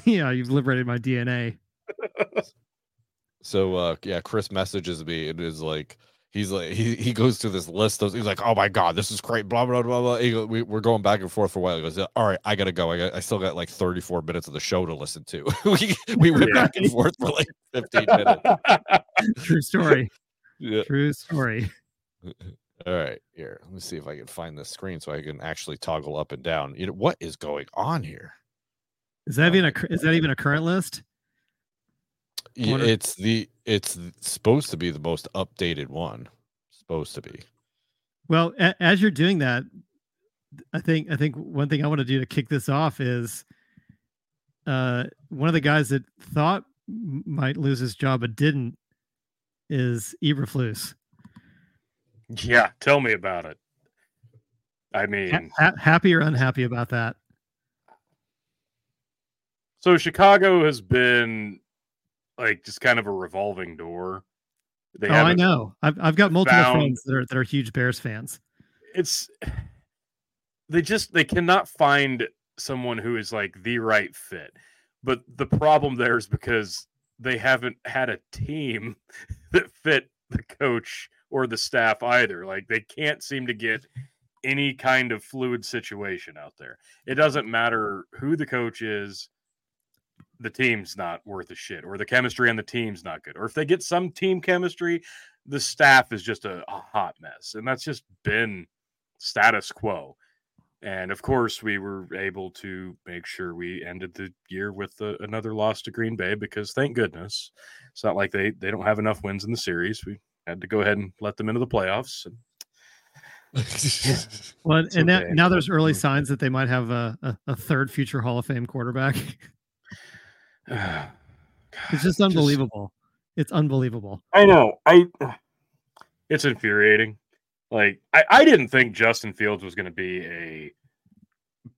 yeah, you've liberated my DNA. So uh yeah, Chris messages me it is like he's like he, he goes through this list of he's like, Oh my god, this is great, blah blah blah blah. Go- we, we're going back and forth for a while. He goes, All right, I gotta go. I got, I still got like 34 minutes of the show to listen to. we we went Yeah. back and forth for like 15 minutes. True story. Yeah. True story. All right, here. Let me see if I can find this screen so I can actually toggle up and down. You know what is going on here? Is that even a is that even a current list? Y- It's the it's supposed to be the most updated one. Supposed to be. Well, a- as you're doing that, I think I think one thing I want to do to kick this off is uh one of the guys that thought might lose his job but didn't is Eberflus. yeah, tell me about it. I mean, ha- happy or unhappy about that? so Chicago has been like just kind of a revolving door. They oh, I know. I've I've got multiple found- friends that are that are huge Bears fans. It's they just they cannot find someone who is like the right fit. But the problem there is because they haven't had a team that fit the coach or the staff either. Like they can't seem to get any kind of fluid situation out there. It doesn't matter who the coach is, the team's not worth a shit, or the chemistry on the team's not good. Or if they get some team chemistry, the staff is just a, a hot mess. And that's just been status quo. And of course, we were able to make sure we ended the year with another loss to Green Bay because thank goodness it's not like they they don't have enough wins in the series. We had to go ahead and let them into the playoffs. And Well, It's and now, okay. now there's early mm-hmm. signs that they might have a, a, a third future Hall of Fame quarterback. It's just unbelievable. It's unbelievable. I know. I. It's infuriating. Like I, I didn't think Justin Fields was going to be a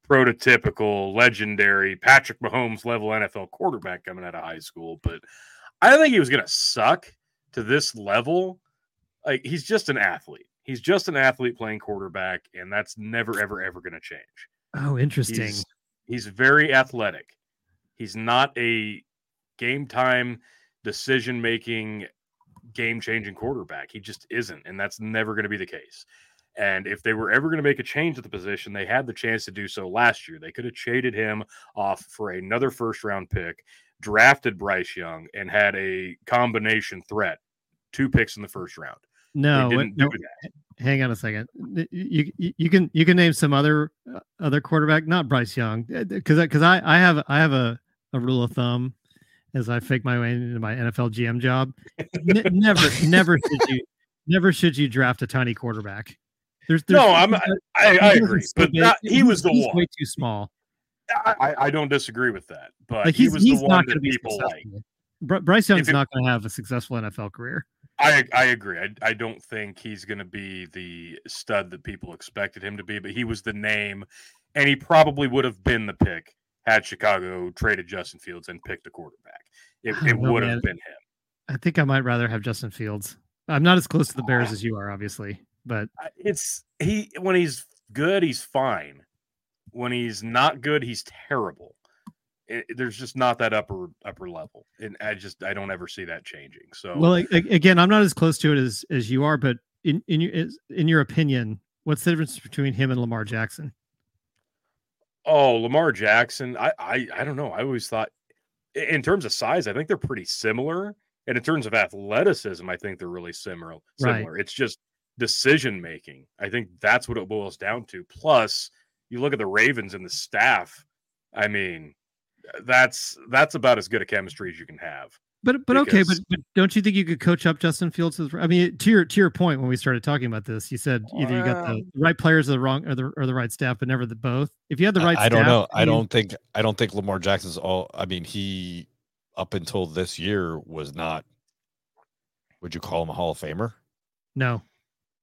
prototypical, legendary Patrick Mahomes level NFL quarterback coming out of high school, but I didn't think he was going to suck to this level. Like he's just an athlete. He's just an athlete playing quarterback, and that's never, ever, ever going to change. Oh, interesting. He's, he's very athletic. He's not a game time decision making, game changing quarterback. He just isn't, and that's never going to be the case. And if they were ever going to make a change at the position, they had the chance to do so last year. They could have traded him off for another first round pick, drafted Bryce Young, and had a combination threat, two picks in the first round. no, no, hang on a second. You, you you can you can name some other uh, other quarterback, not Bryce Young, because because I I have I have a, a rule of thumb as I fake my way into my NFL GM job. N- never never should you never should you draft a tiny quarterback. There's, there's No, I'm. I, I he's agree, but not, he was the he's one. way too small. I, I- I don't disagree with that, but Like he was he's the one to that be people like. Br- Bryce Young's it- not going to have a successful NFL career. I I agree. I I don't think he's going to be the stud that people expected him to be, but he was the name, and he probably would have been the pick had Chicago traded Justin Fields and picked a quarterback. It, it know, would man. have been him. I think I might rather have Justin Fields. I'm not as close to the Bears as you are, obviously, but It's he when he's good, he's fine. When he's not good, he's terrible. It- there's just not that upper upper level, and I just I don't ever see that changing. So well, again, I'm not as close to it as as you are. But in in your in your opinion, what's the difference between him and Lamar Jackson? Oh, Lamar Jackson. I, I I don't know. I always thought in terms of size, I think they're pretty similar. And in terms of athleticism, I think they're really similar. Right. Similar. It's just decision making. I think that's what it boils down to. Plus, you look at the Ravens and the staff. I mean, that's that's about as good a chemistry as you can have. But but okay, but, but don't you think you could coach up Justin Fields? As, I mean, to your to your point when we started talking about this, you said either you got the Um, right players or the wrong or the or the right staff, but never the both. If you had the right, I, I don't know. I mean, don't think I don't think Lamar Jackson's all. I mean, he up until this year was not. Would you call him a Hall of Famer? No,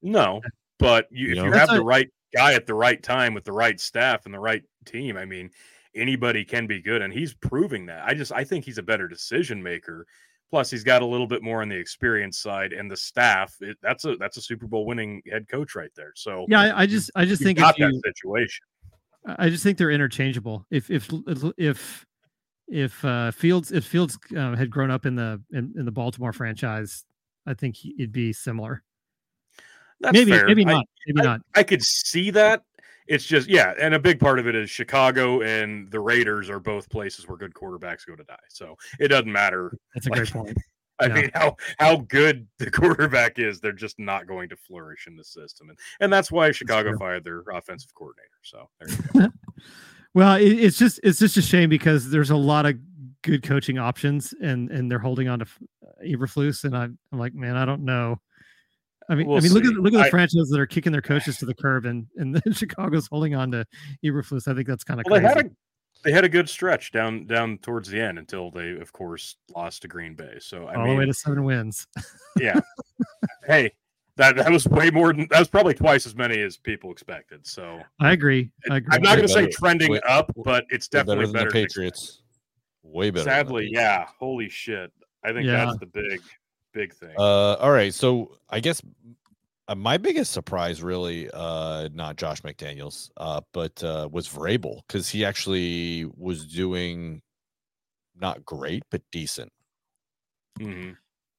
No, but you, You if know? you That's have the a- right guy at the right time with the right staff and the right team, I mean, anybody can be good, and he's proving that. I just I think he's a better decision maker. Plus, he's got a little bit more on the experience side, and the staff. It, that's a that's a Super Bowl winning head coach right there. So yeah, I, I just I just think got if you that situation. I just think they're interchangeable. If if if if uh, Fields if Fields uh, had grown up in the in, in the Baltimore franchise, I think he, it'd be similar. That's maybe fair. maybe I- not. maybe I- not. I could see that. It's just yeah, and a big part of it is Chicago and the Raiders are both places where good quarterbacks go to die. So it doesn't matter That's a like- great point. I Yeah. mean, how how good the quarterback is, they're just not going to flourish in the system, and and that's why Chicago true. fired their offensive coordinator. So there you go. Well, it, it's just it's just a shame because there's a lot of good coaching options, and and they're holding on to F- uh, Eberflus, and I'm, I'm like, man, I don't know. I mean, I We'll mean, look at look at the I- franchises that are kicking their coaches to the curb, and and then Chicago's holding on to Eberflus. I think that's kind of well, they had a they had a good stretch down down towards the end until they, of course, lost to Green Bay. So I all mean, the way to seven wins. yeah. hey, that that was way more than that was probably twice as many as people expected. So I agree. I agree. I'm not going to say trending way- up, but it's definitely better than better. the than Patriots. Way better. Sadly, Patriots. yeah. Holy shit! I think Yeah. that's the big big thing. Uh, all right. So I guess uh, my biggest surprise, really, uh, not Josh McDaniels, uh, but uh, was Vrabel because he actually was doing not great, but decent, Mhm.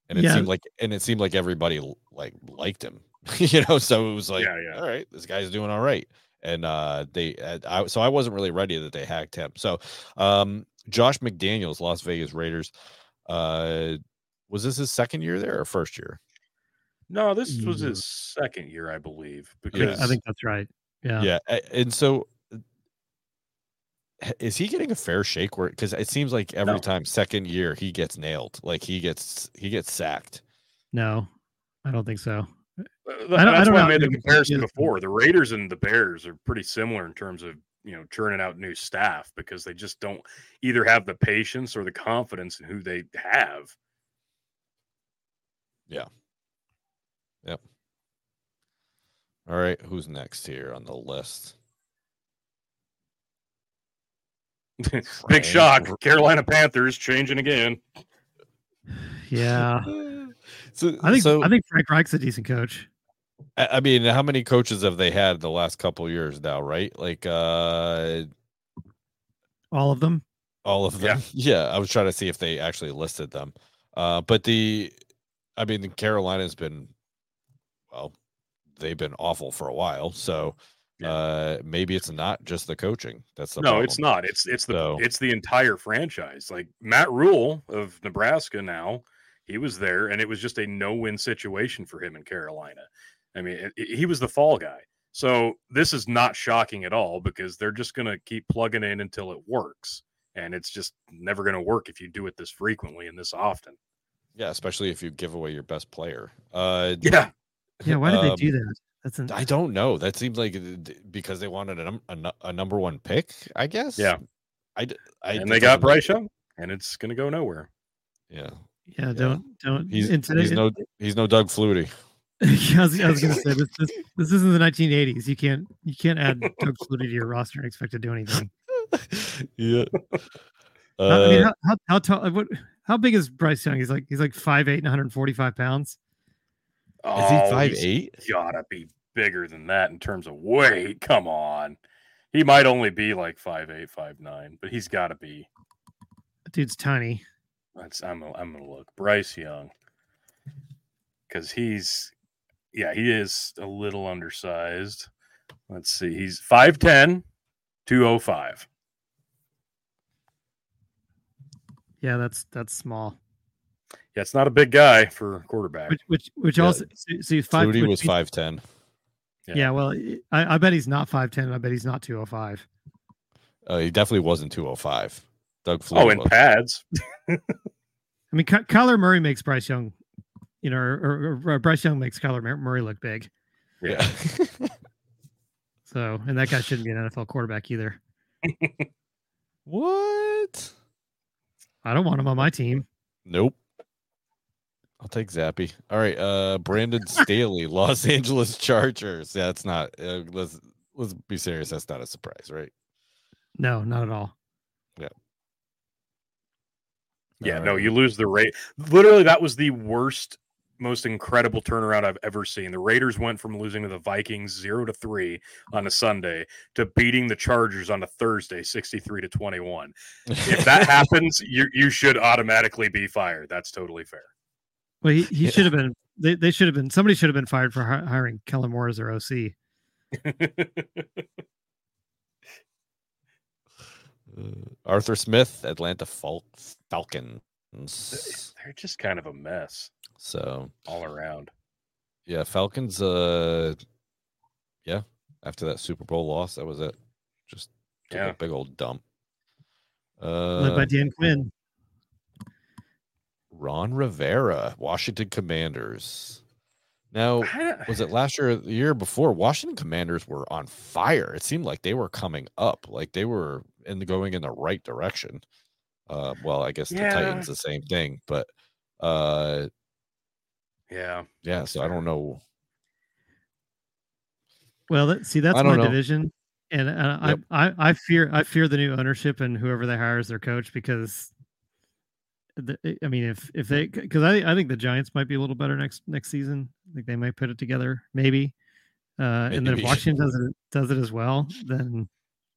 and it Yeah. seemed like and it seemed like everybody like liked him, you know. So it was like, Yeah, yeah. all right, this guy's doing all right, and uh, they, uh, I, so I wasn't really ready that they hacked him. So, um, Josh McDaniels, Las Vegas Raiders, uh, was this his second year there or first year? No, this was Mm. his second year, I believe. Yeah, Because I think that's right. Yeah. Yeah, and so is he getting a fair shake? Where because it seems like every No. time second year he gets nailed, like he gets he gets sacked. No, I don't think so. Uh, th- I don't- I That's don't why I know made the comparison before. The Raiders and the Bears are pretty similar in terms of you know churning out new staff because they just don't either have the patience or the confidence in who they have. All right, who's next here on the list? Big shock. Carolina Panthers changing again. Yeah, So I think so, I think Frank Reich's a decent coach. I I mean, how many coaches have they had the last couple years now? Right, like uh All of them. all of them. Yeah. I was trying to see if they actually listed them. Uh, but the, I mean, Carolina's been, well, they've been awful for a while. So Yeah. uh, maybe it's not just the coaching. That's the no, problem. it's not. It's it's the So- it's the entire franchise. Like Matt Rhule of Nebraska now, he was there, and it was just a no-win situation for him in Carolina. I mean, it, it- he was the fall guy. So this is not shocking at all because they're just going to keep plugging in until it works, and it's just never going to work if you do it this frequently and this often. Yeah, especially if you give away your best player. Uh, Yeah, Yeah, why did they Um, do that? That's an, I don't know. That seems like because they wanted a, a, a number one pick, I guess. Yeah. I. and they got doesn't Bryce Young, and it's going to go nowhere. Yeah. yeah. Don't don't. He's, it's- he's it- no he's no Doug Flutie. I was, I was gonna say this, this this isn't the 1980s. You can't you can't add Doug Flutie to your roster and expect to do anything. yeah. How- I mean, Uh, how how, how tall? What? How big is Bryce Young? He's like he's like five eight and 145 pounds. Oh, is Oh, he five he's eight? Gotta be bigger than that in terms of weight. Come on, he might only be like five eight, five nine, but he's got to be. That dude's tiny. That's I'm gonna- I'm gonna look Bryce Young because he's yeah he is a little undersized. Let's see, he's 5'10", 205. Yeah, that's that's small. Yeah, it's not a big guy for quarterback. Which which which Yeah, also so, so he's five. Flutie was five ten. Yeah. Yeah, well, I, I bet he's not five ten. I bet he's not two oh five. Uh, he definitely wasn't two oh five. Doug Flutie. Oh, in pads. I mean, Ky- Kyler Murray makes Bryce Young, you know, or, or, or Bryce Young makes Kyler Murray look big. yeah. So, and that guy shouldn't be an NFL quarterback either. what? I don't want him on my team. Nope. I'll take Zappe. All right, uh Brandon Staley, Los Angeles Chargers. Yeah, that's not uh, let's let's be serious. That's not a surprise, right? No, not at all. Yeah, All no, right. you lose the rate. Literally, that was the worst, most incredible turnaround I've ever seen. The Raiders went from losing to the Vikings zero to three on a Sunday to beating the Chargers on a Thursday, sixty-three to twenty-one. If that happens, you you should automatically be fired. That's totally fair. Well, he, he Yeah. should have been. They, they should have been. Somebody should have been fired for hi- hiring Kellen Moore as their OC. Uh, Arthur Smith, Atlanta Fal- Falcons. They're just kind of a mess So all around. yeah, Falcons. Uh, yeah. After that Super Bowl loss, that was it. Just took Yeah. a big old dump. led by Uh, Dan Quinn. Ron Rivera, Washington Commanders. Now, was it last year or the year before? Washington Commanders were on fire. It seemed like they were coming up, like they were in the, going in the right direction. Uh, well, I guess the Titans the same thing, but uh, Yeah, yeah. So I don't know. Well, that, see, that's my know. division, and uh, Yep. I, I I fear I fear the new ownership and whoever they hire as their coach because. The, I mean, if if they because I I think the Giants might be a little better next next season. I think they might put it together, maybe. Uh, and then if Maybe. Washington does it does it as well, then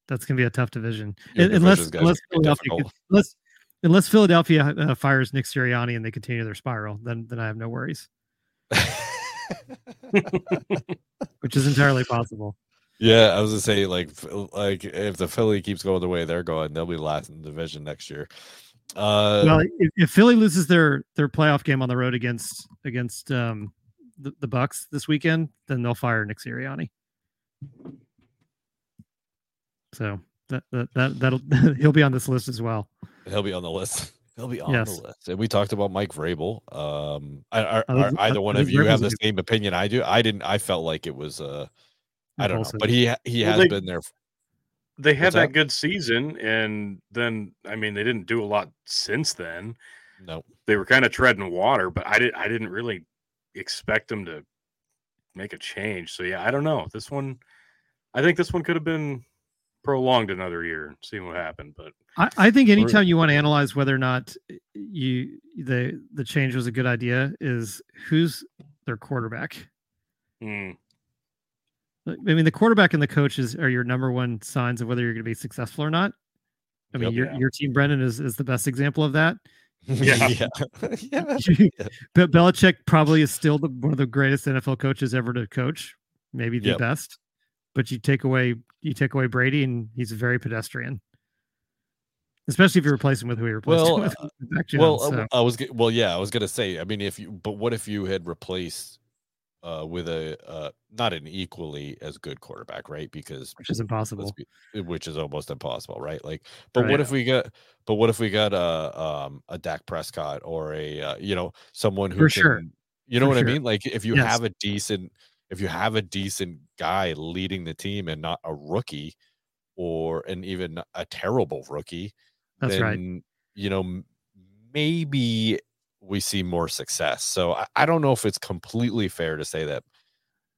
that's gonna be a tough division. Your unless unless Philadelphia difficult. unless unless Philadelphia uh, fires Nick Sirianni and they continue their spiral, then then I have no worries, which is entirely possible. yeah, I was gonna say like like if the Philly keeps going the way they're going, they'll be last in the division next year. Uh, well, if, if Philly loses their their playoff game on the road against against um the, the Bucks this weekend, then they'll fire Nick Sirianni. So that that, that that'll he'll be on this list as well. he'll be on the list. He'll be on Yes. the list. And we talked about Mike Vrabel. Um, are, are, I was- are either one I of you have Vrabel's a the good- same opinion I do? I didn't. I felt like it was. Uh, I don't know, but he ha- he Well, has they- been there. They had that that? good season, and then I mean they didn't do a lot since then. No, They were kind of treading water, but I didn't. I didn't really expect them to make a change. So yeah, I don't know. This one, I think this one could have been prolonged another year, seeing what happened. But I, I think anytime you want to analyze whether or not you the the change was a good idea is who's their quarterback. hmm, I mean, the quarterback and the coaches are your number one signs of whether you're going to be successful or not. I mean, Yep. your Yeah. your team, Brendan, is is the best example of that. Yeah. yeah, yeah. but Belichick probably is still the, one of the greatest NFL coaches ever to coach, maybe the Yep. best. But you take away you take away Brady, and he's very pedestrian. Especially if you replace him with who he replaced Well, with, Jones. Well, uh, so. I was well, yeah, I was gonna say. I mean, if you, but what if you had replaced uh, with a uh, not an equally as good quarterback, right? Because which is impossible. be, which is almost impossible, right? Like, but Right. what if we got, but what if we got a um a Dak Prescott or a uh, you know someone who For can, sure. you know For what sure. I mean? Like, if you Yes. have a decent, if you have a decent guy leading the team and not a rookie or and even a terrible rookie, That's right. then you know maybe we see more success. So I, I don't know if it's completely fair to say that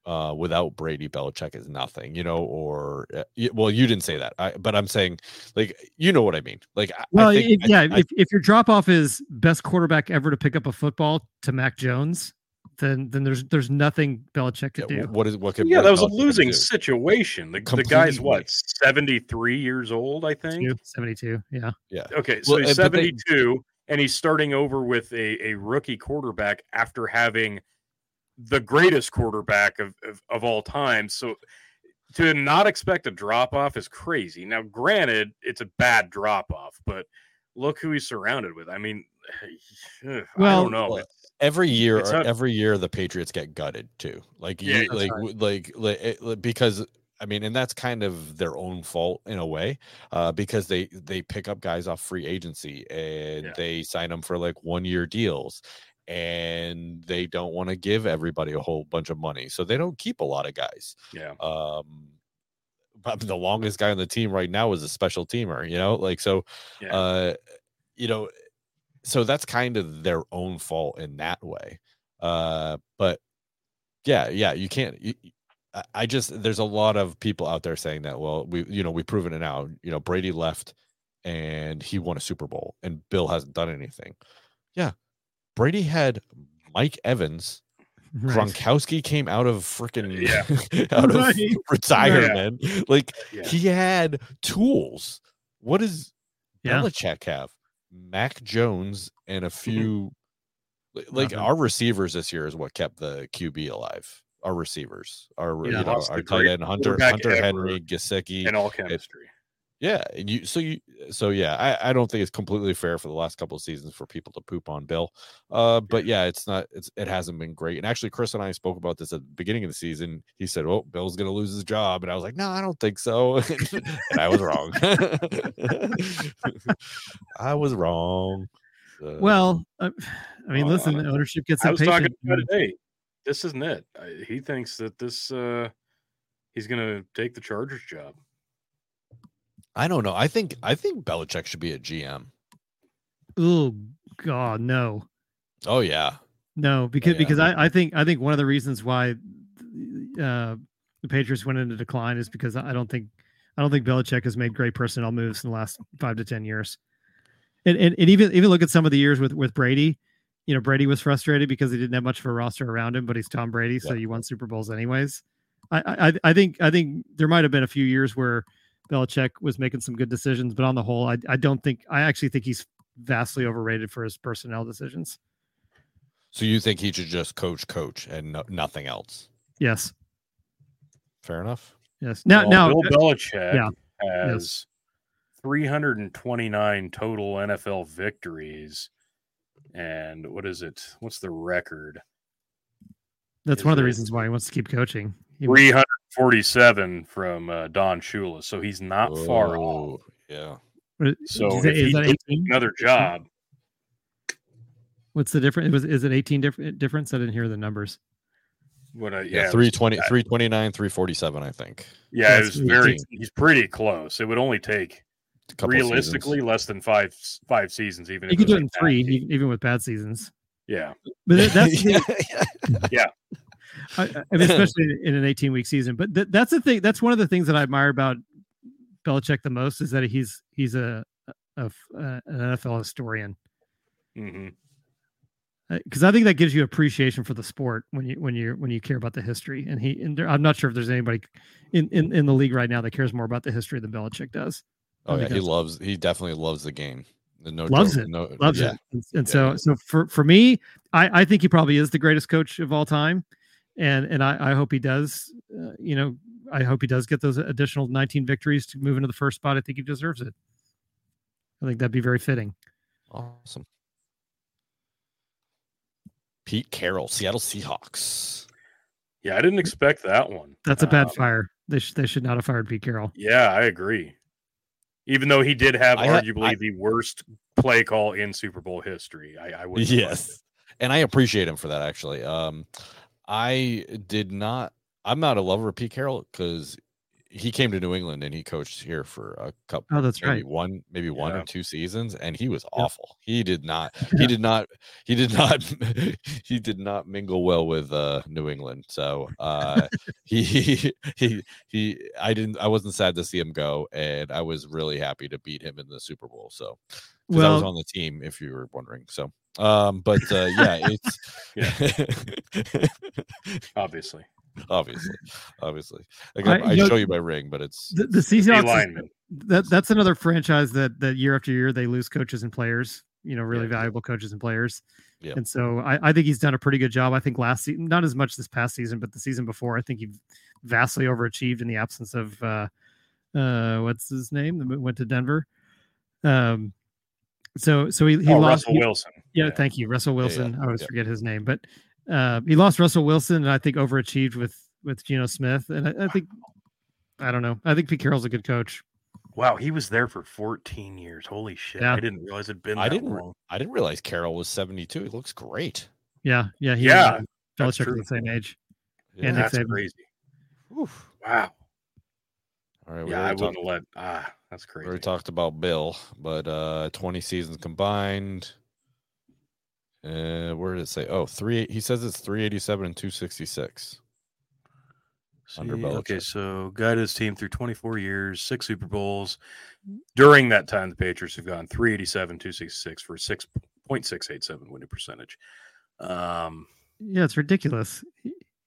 uh, without Brady, Belichick is nothing, you know, or uh, well, you didn't say that, I, but I'm saying like you know what I mean. Like, I- Well, if, yeah, if, if your drop off is best quarterback ever to pick up a football to Mac Jones, then then there's there's nothing Belichick could yeah, do. what is what could yeah, what that is was a Belichick gonna losing situation. The, the guy's what seventy three years old, I think. 72. Yeah. Yeah, Okay, so Well, he's uh, but they- 72 and he's starting over with a, a rookie quarterback after having the greatest quarterback of, of, of all time. So to not expect a drop off is crazy. Now, granted, it's a bad drop off, but look who he's surrounded with. I mean, I don't know. Every year not- every year the patriots get gutted too like Yeah, you like right. like like like, because i mean and that's kind of their own fault in a way uh because they they pick up guys off free agency and Yeah. they sign them for like one year deals and they don't want to give everybody a whole bunch of money so they don't keep a lot of guys yeah. um the longest guy on the team right now is a special teamer you know like so Yeah. uh you know so that's kind of their own fault in that way uh but yeah yeah you can't you, you- I- i just there's a lot of people out there saying that well we you know we've proven it now you know brady left and he won a super bowl and bill hasn't done anything yeah brady had mike evans Right. gronkowski came out of freaking Yeah. out of Right. retirement like Yeah. he had tools what does Yeah. Belichick have? Mac Jones and a mm-hmm. few li- like Nothing. our receivers this year is what kept the QB alive. Our receivers, our Yeah, you know, our tight end Hunter Hunter ever Henry Gesicki. In all chemistry. Yeah, and you so you so yeah, I, I don't think it's completely fair for the last couple of seasons for people to poop on Bill. Uh but yeah, it's not it's it hasn't been great. And actually Chris and I spoke about this at the beginning of the season. He said, "Oh, Bill's going to lose his job." And I was like, "No, I don't think so." and I was wrong. I was wrong. Uh, Well, I mean, Uh, listen, ownership gets I was talking impatient. to him today. This isn't it. I- He thinks that this uh he's gonna take the Chargers job. I don't know. I think I think Belichick should be a GM. Oh God, no. Oh yeah. No, because yeah. because I, I think I think one of the reasons why uh, the Patriots went into decline is because I don't think I don't think Belichick has made great personnel moves in the last five to ten years. And, and, and even even look at some of the years with with Brady. You know, Brady was frustrated because he didn't have much of a roster around him, but he's Tom Brady, so Yeah. you won Super Bowls anyways. I, I I think I think there might have been a few years where Belichick was making some good decisions, but on the whole, I I don't think I actually think he's vastly overrated for his personnel decisions. So you think he should just coach coach and no, nothing else? Yes, Fair enough. yes. Now Well, now Bill Belichick yeah, has 329 total NFL victories. And what is it? What's the record? That's Is one of the it- reasons why he wants to keep coaching. He- 347 from uh, Don Shula. So he's not far off. Oh, Yeah. So is that- if is that 18? another job, What's the difference? Was is it 18 different difference? I didn't hear the numbers. What I, Yeah, yeah 320, 329, 347, I think. yeah, it That's was very. He's pretty close. It would only take A couple of realistically seasons. less than five five seasons, even. You could do it in a three, bad team. even with bad seasons. Yeah, But that- that's yeah, I, I mean, especially in an 18 week season. But th- that's the thing. That's one of the things that I admire about Belichick the most is that he's he's a, a, a an NFL historian mm-hmm. uh, because I think that gives you appreciation for the sport when you when you when you care about the history. And he, and there, I'm not sure if there's anybody in, in in the league right now that cares more about the history than Belichick does. Oh yeah, he loves. He definitely loves the game. No Loves joke, it. No, Loves yeah. it. And, and Yeah, so so for for me, I I think he probably is the greatest coach of all time, and and I I hope he does. Uh, you know, I hope he does get those additional 19 victories to move into the first spot. I think he deserves it. I think that'd be very fitting. Awesome. Pete Carroll, Seattle Seahawks. yeah. I didn't expect that one. That's a bad Um, fire. They sh- they should not have fired Pete Carroll. Yeah, I agree. Even though he did have I arguably I- the worst play call in Super Bowl history, I, I would. Yes, and I appreciate him for that. Actually, um, I did not. I'm not a lover of Pete Carroll because he came to New England and he coached here for a couple. Oh, that's maybe right. one, maybe one Yeah. or two seasons, and he was awful. He did not. He did not. He did not. he did not mingle well with uh, New England. So uh, he, he he he. I didn't. I wasn't sad to see him go, and I was really happy to beat him in the Super Bowl. So because I was on the team, if you were wondering. So, um, but uh, yeah, it's yeah. Obviously, obviously, obviously. Like, I- I, I you know, show you my ring, but it's The, the Seahawks. is- that that's another franchise that that year after year they lose coaches and players. You know, really Yeah. valuable coaches and players. Yep. And so I, I think he's done a pretty good job. I think last season, not as much this past season, but the season before, I think he vastly overachieved in the absence of uh, uh, what's his name? that Went to Denver. Um, so so he, he oh, lost. Russell he- Wilson. yeah, thank you, Russell Yeah, yeah, Wilson. I always yeah. forget his name, but uh, he lost Russell Wilson, and I think overachieved with with Geno Smith. And I, I think I don't know. I think Pete Carroll's a good coach. Wow, he was there for 14 years. Holy shit! Yeah. I didn't realize it'd been. I that didn't long. I didn't realize Carroll was 72. He looks great. Yeah, yeah, he Yeah, and, uh, that's Belichick are true. the same age. Yeah. And Nick That's Saban. crazy. Oof. Wow. All right, we Yeah, I already, wouldn't let. Ah, that's we crazy. already talked about Bill, but uh 20 seasons combined. Uh, where did it say? Oh, three. He says it's 387 and 266. under See, okay, so guided his team through 24 years, six Super Bowls. During that time, the Patriots have gone 387, 266 for 6.687 winning percentage. Um, Yeah, it's ridiculous.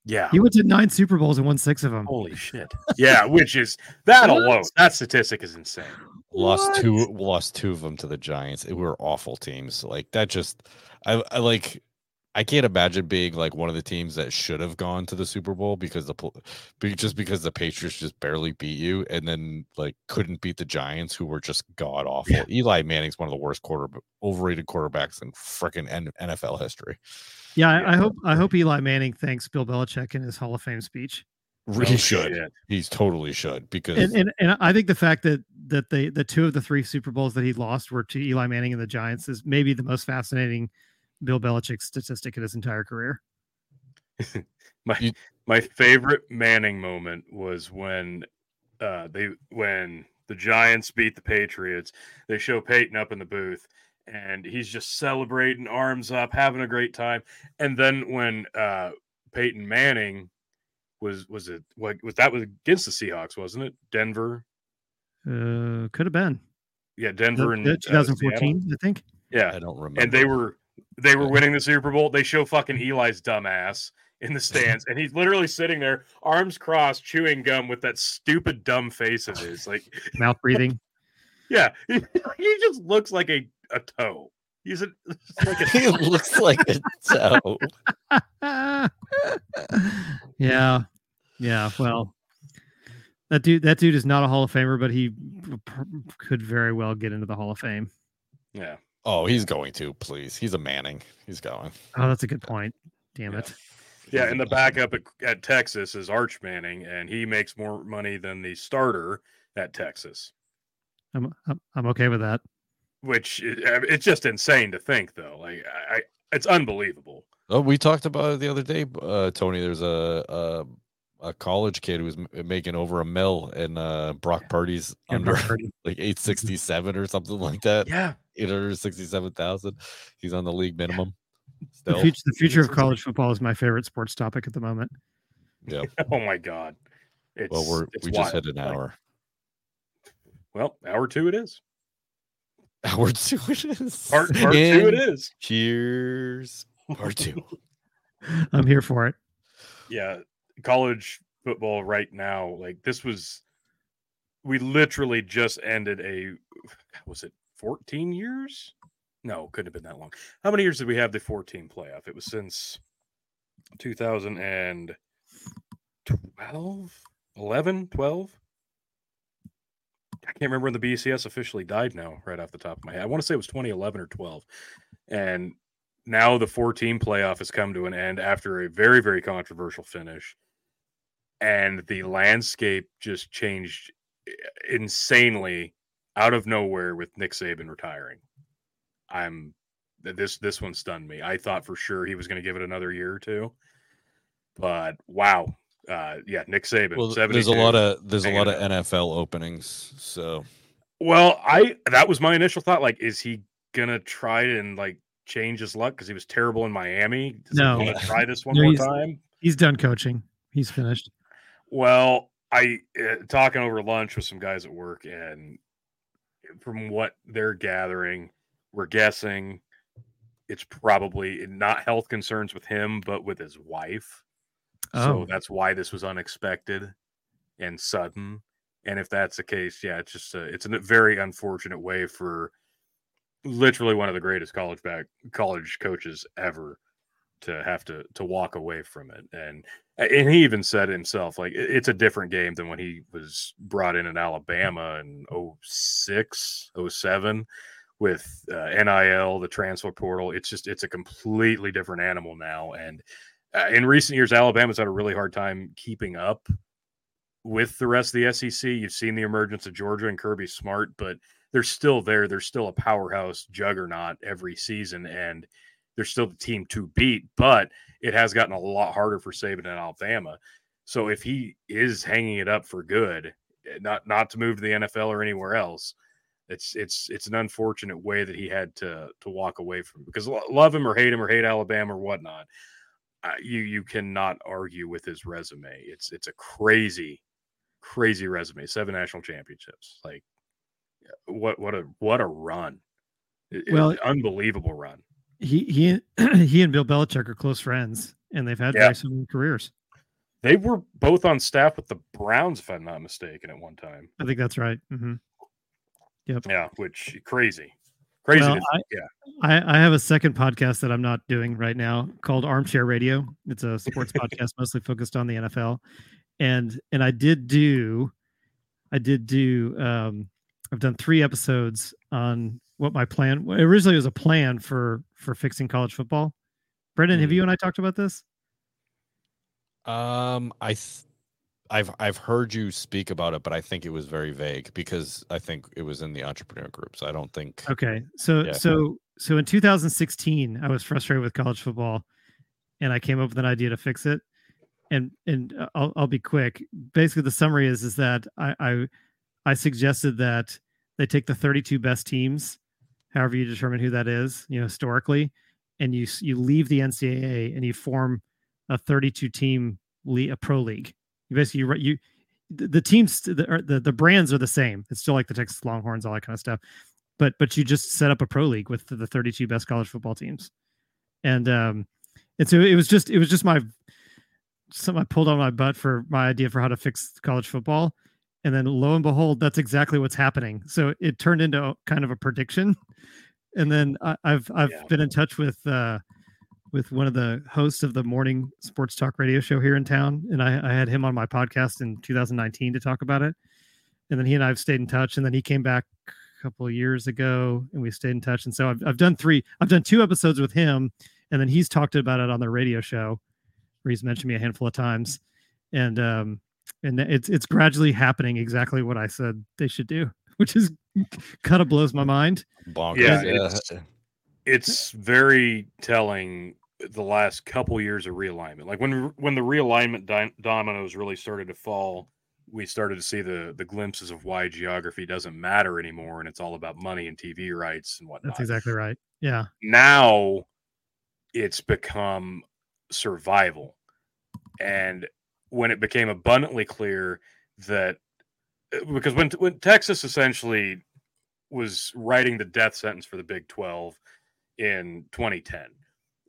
He- yeah. He went to nine Super Bowls and won six of them. Holy shit. Yeah, which is that alone. That statistic is insane. Lost What? two. Lost two of them to the Giants. It were awful teams. Like that. Just I, I like. I can't imagine being like one of the teams that should have gone to the Super Bowl because the pl- be- just because the Patriots just barely beat you and then like couldn't beat the Giants who were just god awful. Yeah. Eli Manning's one of the worst quarter overrated quarterbacks in freaking NFL history. Yeah, I, I hope I hope Eli Manning thanks Bill Belichick in his Hall of Fame speech. He Oh, should. shit. He's totally should because And, and and I think the fact that that the the two of the three Super Bowls that he lost were to Eli Manning and the Giants is maybe the most fascinating Bill Belichick statistic in his entire career. My my favorite Manning moment was when uh they when the Giants beat the Patriots. They show Peyton up in the booth and he's just celebrating, arms up, having a great time. And then when uh Peyton Manning was was it what was that was against the Seahawks, wasn't it? Denver. Uh, could have been Yeah, Denver and The- uh, the 2014, I think. Yeah, I don't remember. and they were they were winning the Super Bowl. They show fucking Eli's dumbass in the stands, and he's literally sitting there, arms crossed, chewing gum with that stupid dumb face of his. Like, Mouth breathing. yeah, he, he just looks like a a toe. He's a like a he looks like a toe. yeah, yeah. Well, that dude, that dude is not a Hall of Famer, but he p- p- could very well get into the Hall of Fame. yeah. Oh, he's going to. Please, he's a Manning. He's going. Oh, that's a good point. Damn Yeah. it. Yeah, and the backup at, at Texas is Arch Manning, and he makes more money than the starter at Texas, I'm I'm, I'm okay with that. Which i- it's just insane to think, though. Like, I it's unbelievable. Oh, we talked about it the other day, uh, Tony. There's a, a a college kid who was making over a mill, and uh, Brock Purdy's Yeah, under Brock Purdy. like eight sixty seven or something like that. Yeah. Eight hundred sixty seven thousand. He's on the league minimum. The Still, future, the future of college football is my favorite sports topic at the moment. yeah. Oh my god. It's, Well, we're it's we just wild. hit an hour. well, hour two it is. Hour two it is. Part part two it And is. Cheers. Part two. I'm here for it. yeah, college football right now, like this was we literally just ended a was it 14 years? No, couldn't have been that long. How many years did we have the 14 playoff? It was since 2012, 11, 12. I can't remember when the BCS officially died now, right off the top of my head. I want to say it was 2011 or 12. And now the 14 playoff has come to an end after a very, very controversial finish. And the landscape just changed eh, insanely out of nowhere with Nick Saban retiring. I'm this this one stunned me. I thought for sure he was going to give it another year or two. But wow. Uh yeah, Nick Saban. Well, there's a lot of there's a lot of. NFL openings. So Well, I that was my initial thought. Like, is he gonna try and like change his luck because he was terrible in Miami? Does No. he want to try this one No, more he's- time? He's done coaching. He's finished. Well, I uh, talking over lunch with some guys at work, and from what they're gathering, we're guessing it's probably not health concerns with him, but with his wife. So Oh. that's why this was unexpected and sudden. And if that's the case, yeah, it's just a, it's a very unfortunate way for literally one of the greatest college back college coaches ever to have to to walk away from it. And and he even said himself like it's a different game than when he was brought in in Alabama in 06, 07 with uh, NIL, the transfer portal. It's just it's a completely different animal now and uh, in recent years, Alabama's had a really hard time keeping up with the rest of the SEC. You've seen the emergence of Georgia and Kirby Smart, but they're still there. They're still a powerhouse juggernaut every season, and they're still the team to beat. But it has gotten a lot harder for Saban in Alabama. So if he is hanging it up for good, eh, not not to move to the NFL or anywhere else, it's it's it's an unfortunate way that he had to to walk away from because love him or hate him or hate Alabama or whatnot uh, you you cannot argue with his resume. It's it's a crazy, crazy resume. Seven national championships. Like what what a what a run. It- Well- unbelievable run. He he he and Bill Belichick are close friends, and they've had Yeah. very similar careers. They were both on staff with the Browns, if I'm not mistaken, at one time. I think that's right. Mm-hmm. Yep. Yeah, which crazy, crazy. Well, I- yeah, I, I have a second podcast that I'm not doing right now called Armchair Radio. It's a sports podcast mostly focused on the NFL. And and I did do I did do um I've done three episodes on what my plan originally was a plan for for fixing college football. Brendan, have you and I talked about this? Um, I, th- I've I've heard you speak about it, but I think it was very vague because I think it was in the entrepreneur group. So I don't think. Okay. So Yeah. so so in 2016, I was frustrated with college football, and I came up with an idea to fix it. And and uh, I'll I'll be quick. Basically, the summary is is that I I, I suggested that they take the 32 best teams, however you determine who that is, you know, historically, and you you leave the NCAA and you form a 32 team le- a pro league. You basically you, you the, the teams the, the the brands are the same. It's still like the Texas Longhorns, all that kind of stuff. But but you just set up a pro league with the, the 32 best college football teams. And um and so it was just it was just my something i pulled on my butt for my idea for how to fix college football. And then lo and behold that's exactly what's happening. So it turned into kind of a prediction. And then I, i've i've Yeah. been in touch with uh with one of the hosts of the morning sports talk radio show here in town and i, I had him on my podcast in 2019 to talk about it. And then he and i've stayed in touch and then he came back a couple of years ago and we stayed in touch. And so I've, I've done three i've done two episodes with him and then he's talked about it on the radio show where he's mentioned me a handful of times. And um and it's it's gradually happening exactly what i said they should do which is kind of blows my mind. Bonkers. Yeah, Yeah, it's- it's very telling the last couple years of realignment. Like when when the realignment di- dominoes really started to fall, we started to see the the glimpses of why geography doesn't matter anymore, and it's all about money and TV rights and whatnot. That's exactly right. Yeah. Now it's become survival, and when it became abundantly clear that uh, because when when Texas essentially was writing the death sentence for the Big 12 in 2010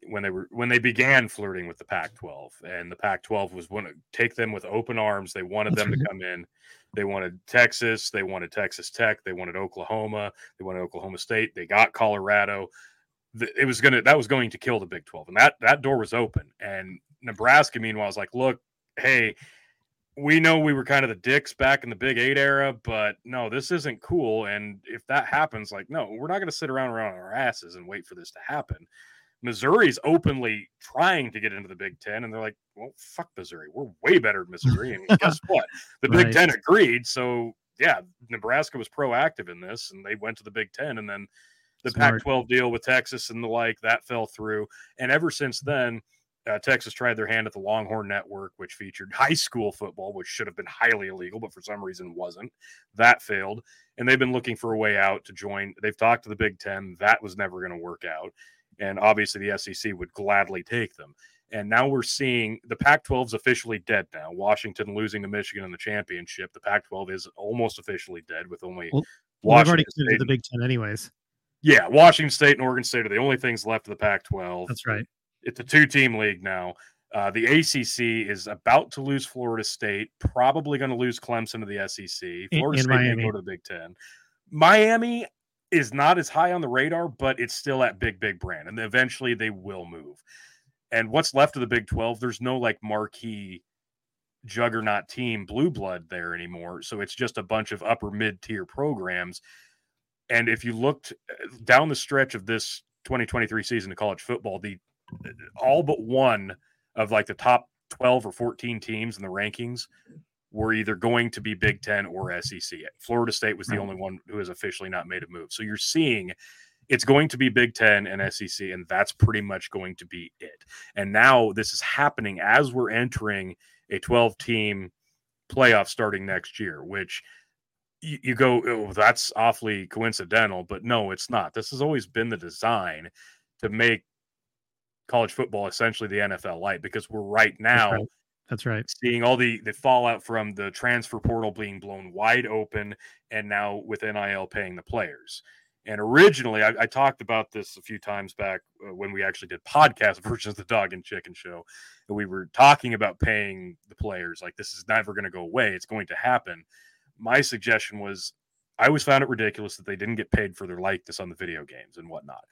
when they were when they began flirting with the Pac-12 and the Pac-12 was want to take them with open arms. They wanted them to come in. They wanted Texas. They wanted Texas Tech. They wanted Oklahoma. They wanted Oklahoma State. They got Colorado. It was gonna that was going to kill the Big 12, and that that door was open. And Nebraska, meanwhile, was like, look, hey, we know we were kind of the dicks back in the Big Eight era, but no, this isn't cool. And if that happens, like, no, we're not going to sit around around our asses and wait for this to happen. Missouri's openly trying to get into the Big Ten, and they're like, well, fuck Missouri. We're way better than Missouri. And guess what? The right. Big Ten agreed. So, yeah, Nebraska was proactive in this, and they went to the Big Ten. And then the Pac 12 deal with Texas and the like, that fell through. And ever since then, uh, Texas tried their hand at the Longhorn Network, which featured high school football, which should have been highly illegal, but for some reason wasn't. That failed. And they've been looking for a way out to join. They've talked to the Big Ten. That was never going to work out. And obviously, the SEC would gladly take them. And now we're seeing the Pac 12 is officially dead now. Washington losing to Michigan in the championship. The Pac 12 is almost officially dead with only well, Washington well, already the Big Ten, anyways. Yeah, Washington State and Oregon State are the only things left of the Pac 12. That's right. It's a two team league now. Uh, the ACC is about to lose Florida State, probably going to lose Clemson to the SEC. Florida in, State may go to the Big Ten. Miami is not as high on the radar, but it's still at big, big brand. And eventually they will move. And what's left of the Big 12, there's no like marquee juggernaut team, blue blood there anymore. So it's just a bunch of upper mid tier programs. And if you looked uh, down the stretch of this 2023 season of college football, the all but one of like the top 12 or 14 teams in the rankings were either going to be Big Ten or SEC. Florida State was the only one who has officially not made a move. So you're seeing it's going to be Big Ten and SEC, and that's pretty much going to be it. And now this is happening as we're entering a 12 team playoff starting next year, which you, you go, oh, that's awfully coincidental, but no, it's not. This has always been the design to make college football essentially the NFL light because we're right now. Right. That's right. Seeing all the the fallout from the transfer portal being blown wide open, and now with NIL paying the players. And originally, I, I talked about this a few times back uh, when we actually did podcast versions of the Dog and Chicken Show, and we were talking about paying the players. Like this is never going to go away; it's going to happen. My suggestion was, I always found it ridiculous that they didn't get paid for their likeness on the video games and whatnot.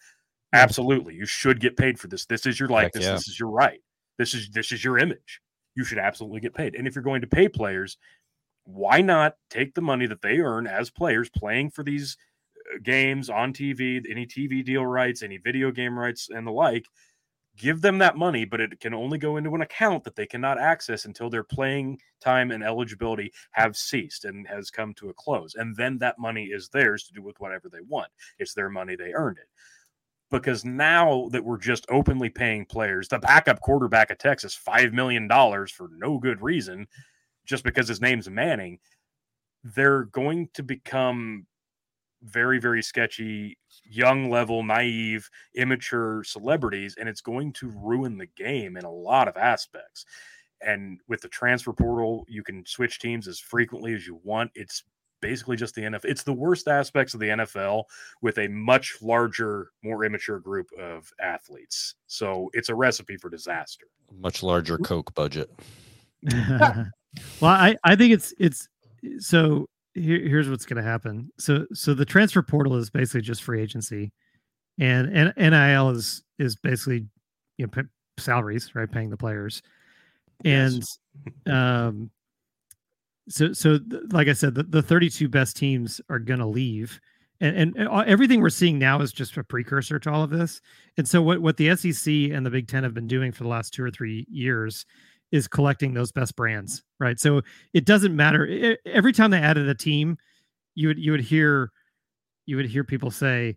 Absolutely. You should get paid for this. This is your likeness. Yeah. This is your right. This is this is your image. You should absolutely get paid. And if you're going to pay players, why not take the money that they earn as players playing for these uh, games on TV, any TV deal rights, any video game rights, and the like? Give them that money, but it can only go into an account that they cannot access until their playing time and eligibility have ceased and has come to a close. And then that money is theirs to do with whatever they want. It's their money, they earned it because now that we're just openly paying players, the backup quarterback of Texas, $5 million for no good reason, just because his name's Manning, they're going to become very, very sketchy, young level, naive, immature celebrities, and it's going to ruin the game in a lot of aspects. And with the transfer portal, you can switch teams as frequently as you want. It's basically just the NFL. It's the worst aspects of the NFL with a much larger, more immature group of athletes. So it's a recipe for disaster. Much larger Coke budget. well, I, I think it's it's so here, here's what's going to happen. So so the transfer portal is basically just free agency, and and NIL is is basically you know p- salaries, right, paying the players, and yes. um so so like i said the, the 32 best teams are going to leave and, and uh, everything we're seeing now is just a precursor to all of this and so what, what the sec and the big ten have been doing for the last two or three years is collecting those best brands right so it doesn't matter every time they added a team you would you would hear you would hear people say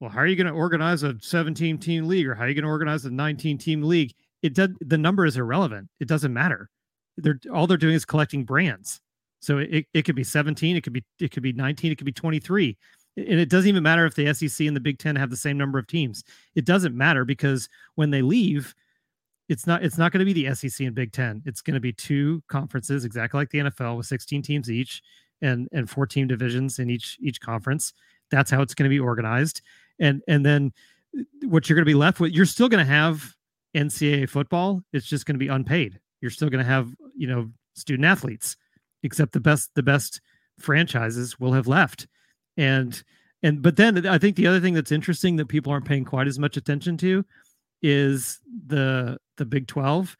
well, how are you going to organize a 17 team league or how are you going to organize a 19 team league? It does the number is irrelevant. It doesn't matter. They're all they're doing is collecting brands. So it, it could be 17, it could be it could be 19, it could be 23. And it doesn't even matter if the SEC and the Big Ten have the same number of teams. It doesn't matter because when they leave, it's not it's not going to be the SEC and Big Ten. It's going to be two conferences, exactly like the NFL, with 16 teams each and and four team divisions in each each conference. That's how it's going to be organized. And and then uh, what you're going to be left with, you're still going to have NCAA football. It's just going to be unpaid. You're still going to have you know student athletes, except the best the best franchises will have left. And and but then I think the other thing that's interesting that people aren't paying quite as much attention to is the the Big 12.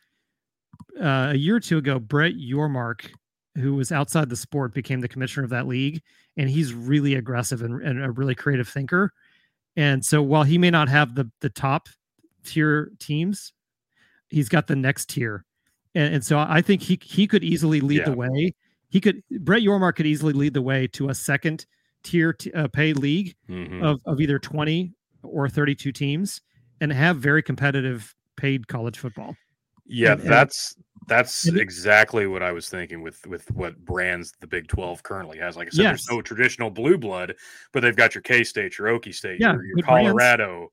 Uh, a year or two ago, Brett Yormark, who was outside the sport, became the commissioner of that league, and he's really aggressive and, and a really creative thinker. And so, while he may not have the the top tier teams, he's got the next tier, and, and so I think he he could easily lead yeah. the way. He could Brett Yormark could easily lead the way to a second tier t- uh, paid league mm-hmm. of of either twenty or thirty two teams, and have very competitive paid college football. Yeah, and, that's that's and exactly what I was thinking with with what brands the Big Twelve currently has. Like I said, yes. there's no traditional blue blood, but they've got your K State, your Okie State, yeah, your, your Colorado.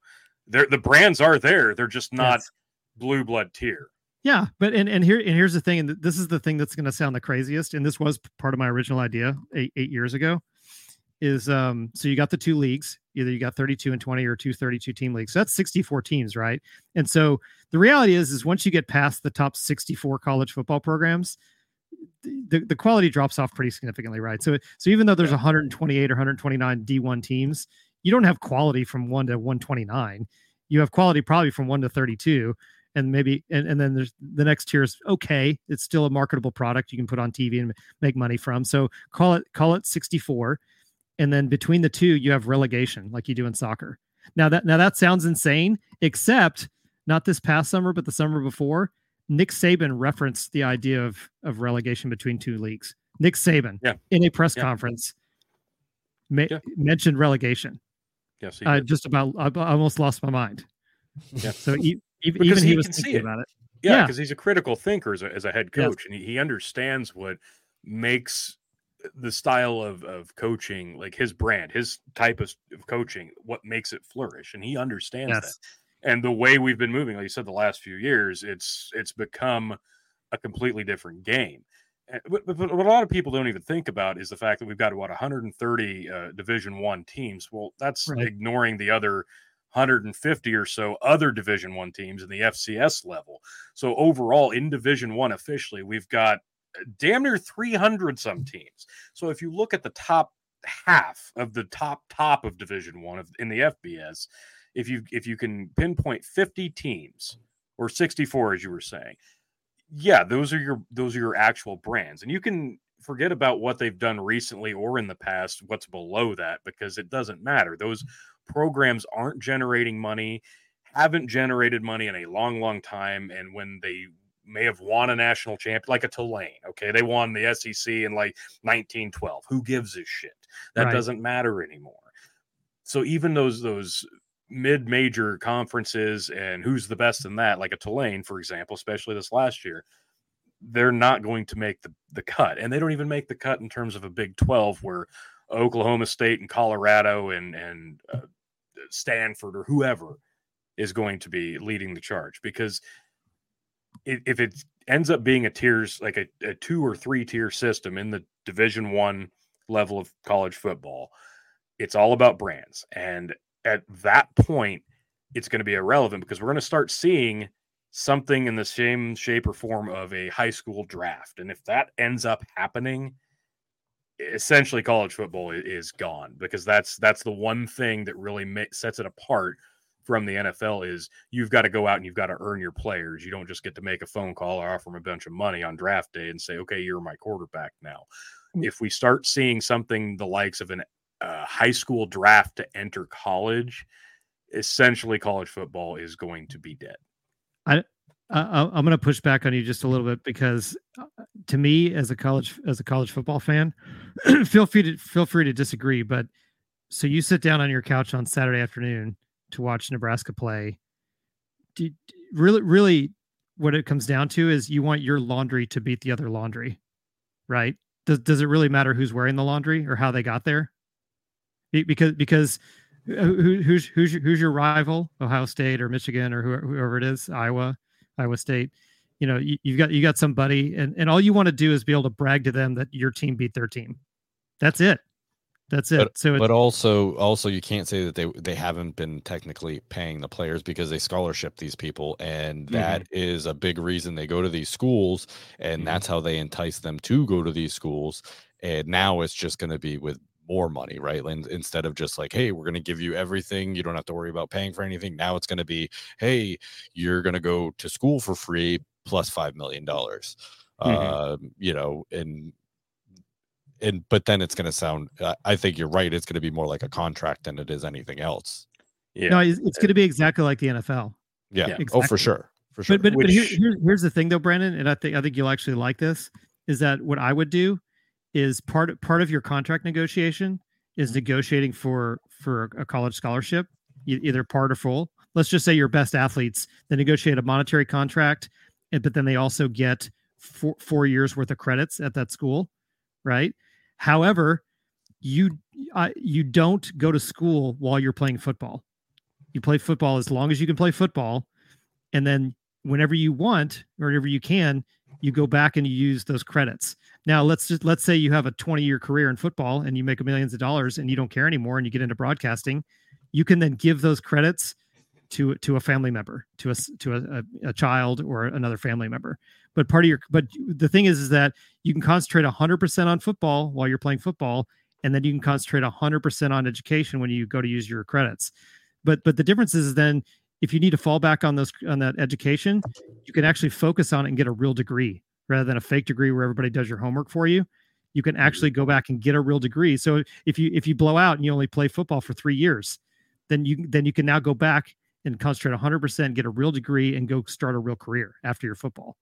They're, the brands are there. They're just not yes. blue blood tier. Yeah, but and and here and here's the thing, and this is the thing that's going to sound the craziest, and this was part of my original idea eight, eight years ago is um so you got the two leagues either you got 32 and 20 or two 32 team leagues. So that's 64 teams right? And so the reality is is once you get past the top 64 college football programs the, the quality drops off pretty significantly right? So so even though there's 128 or 129 d1 teams you don't have quality from 1 to 129 you have quality probably from 1 to 32 and maybe and, and then there's the next tier is okay it's still a marketable product you can put on tv and make money from. So call it call it 64 and then between the two you have relegation like you do in soccer. Now that now that sounds insane except not this past summer but the summer before nick saban referenced the idea of of relegation between two leagues. Nick saban yeah. in a press yeah. conference ma- yeah. mentioned relegation. Yes uh, i just about i almost lost my mind. Yeah. So he, even he, he was thinking about it yeah because he's a critical thinker as a, as a head coach yes. and he, he understands what makes the style of of coaching, like his brand, his type of, of coaching, what makes it flourish, and he understands yes. that. And the way we've been moving, like you said, the last few years, it's it's become a completely different game. But, but, what a lot of people don't even think about is the fact that we've got what 130 uh, Division One teams. Well, that's right. ignoring the other 150 or so other Division One teams in the FCS level. So overall, in Division One officially, we've got damn near 300 some teams. So if you look at the top half of the top top of Division One of in the FBS, if you if you can pinpoint 50 teams or 64 as you were saying, yeah, those are your those are your actual brands, and you can forget about what they've done recently or in the past. What's below that because it doesn't matter. Those programs aren't generating money haven't generated money in a long, long time. And when they may have won a national champion, like a Tulane. Okay, they won the SEC in like 1912. Who gives a shit? That right. doesn't matter anymore. So even those those mid-major conferences and who's the best in that, like a Tulane, for example, especially this last year, they're not going to make the the cut, and they don't even make the cut in terms of a Big 12 where Oklahoma State and Colorado and and uh, Stanford or whoever is going to be leading the charge because if it ends up being a tiers like a, a two or three tier system in the division one level of college football it's all about brands. And at that point it's going to be irrelevant because we're going to start seeing something in the same shape or form of a high school draft. And if that ends up happening essentially college football is gone because that's that's the one thing that really sets it apart from the NFL is you've got to go out and you've got to earn your players. You don't just get to make a phone call or offer them a bunch of money on draft day and say, okay, you're my quarterback now. Mm. If we start seeing something the likes of an uh, high school draft to enter college, essentially college football is going to be dead. I, I am going to push back on you just a little bit because uh, to me, as a college as a college football fan, feel free to feel free to disagree, but so you sit down on your couch on Saturday afternoon to watch Nebraska play. Do, really, really, what it comes down to is you want your laundry to beat the other laundry, right? Does does it really matter who's wearing the laundry or how they got there? Because because uh, who, who's who's who's your rival? Ohio State or Michigan or whoever it is, Iowa, Iowa State. You know, you, have got you got somebody, and and all you want to do is be able to brag to them that your team beat their team. That's it. That's it. But, so, but also, also you can't say that they they haven't been technically paying the players because they scholarship these people, and that mm-hmm. is a big reason they go to these schools, and mm-hmm. that's how they entice them to go to these schools. And now it's just going to be with more money, right? And instead of just like, hey, we're going to give you everything, you don't have to worry about paying for anything. Now it's going to be, hey, you're going to go to school for free plus five million dollars. Mm-hmm. Uh, you know, and and but then it's going to sound i think you're right it's going to be more like a contract than it is anything else yeah no it's, it's going to be exactly like the nfl yeah, yeah. Exactly. oh for sure for sure but but, Which... but here, here, here's the thing though Brendan and i think i think you'll actually like this is that what i would do is part part of your contract negotiation is negotiating for for a college scholarship either part or full let's just say your best athletes they negotiate a monetary contract but then they also get four, four years worth of credits at that school right However, you uh, you don't go to school while you're playing football. You play football as long as you can play football, and then whenever you want or whenever you can, you go back and you use those credits. Now let's just let's say you have a 20 year career in football and you make millions of dollars and you don't care anymore and you get into broadcasting, you can then give those credits to to a family member, to a to a, a, child or another family member. But part of your but the thing is is that you can concentrate 100% on football while you're playing football and then you can concentrate 100% on education when you go to use your credits. But but the difference is then if you need to fall back on those on that education, you can actually focus on it and get a real degree rather than a fake degree where everybody does your homework for you. You can mm-hmm. actually go back and get a real degree. So if you if you blow out and you only play football for 3 years, then you then you can now go back and concentrate 100%, get a real degree, and go start a real career after your football.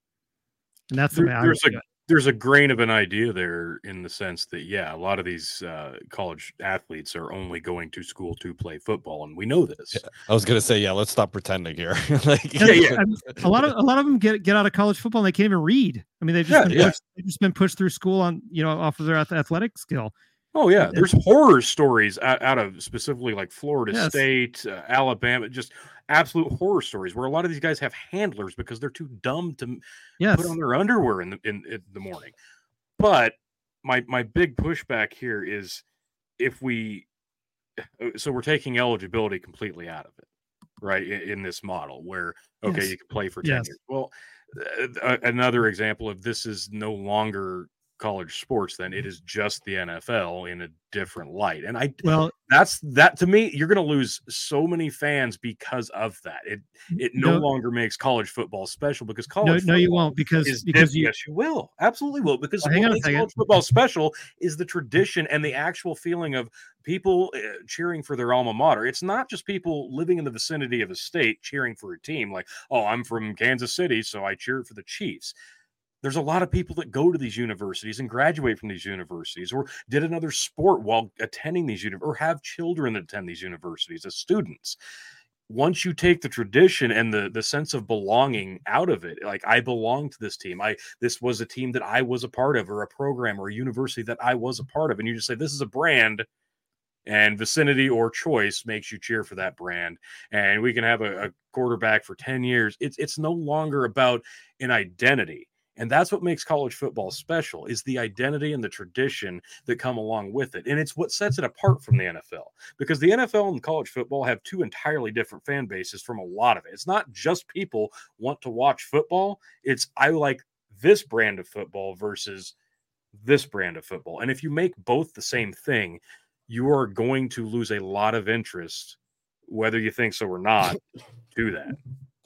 And that's the there, there's a there's a grain of an idea there in the sense that yeah, a lot of these uh, college athletes are only going to school to play football, and we know this. Yeah, I was gonna say yeah, let's stop pretending here. like, yeah, yeah. a lot of a lot of them get get out of college football and they can't even read. I mean, they've just, yeah, been, pushed, they've just been pushed through school on you know off of their athletic skill. Oh yeah, there's horror stories out, out of specifically like Florida yes. State, uh, Alabama, just absolute horror stories where a lot of these guys have handlers because they're too dumb to yes. put on their underwear in the in, in the morning. But my my big pushback here is if we uh, so we're taking eligibility completely out of it, right? In, in this model where okay, yes. you can play for 10 yes. years. Well, uh, another example of this is no longer college sports then it is just the NFL in a different light. And I well that's that to me you're going to lose so many fans because of that. It it no, no longer makes college football special because college No, no you won't because because you, yes you will. Absolutely will because well, what makes college football special is the tradition and the actual feeling of people uh, cheering for their alma mater. It's not just people living in the vicinity of a state cheering for a team like, "Oh, I'm from Kansas City, so I cheer for the Chiefs." There's a lot of people that go to these universities and graduate from these universities or did another sport while attending these uni- or have children that attend these universities as students. Once you take the tradition and the the sense of belonging out of it like i belong to this team. I this was a team that i was a part of or a program or a university that i was a part of and you just say this is a brand and vicinity or choice makes you cheer for that brand and we can have a, a quarterback for 10 years. It's it's no longer about an identity and that's what makes college football special is the identity and the tradition that come along with it. And it's what sets it apart from the NFL because the NFL and college football have two entirely different fan bases from a lot of it. It's not just people want to watch football. It's I like this brand of football versus this brand of football. And if you make both the same thing, you are going to lose a lot of interest whether you think so or not to that.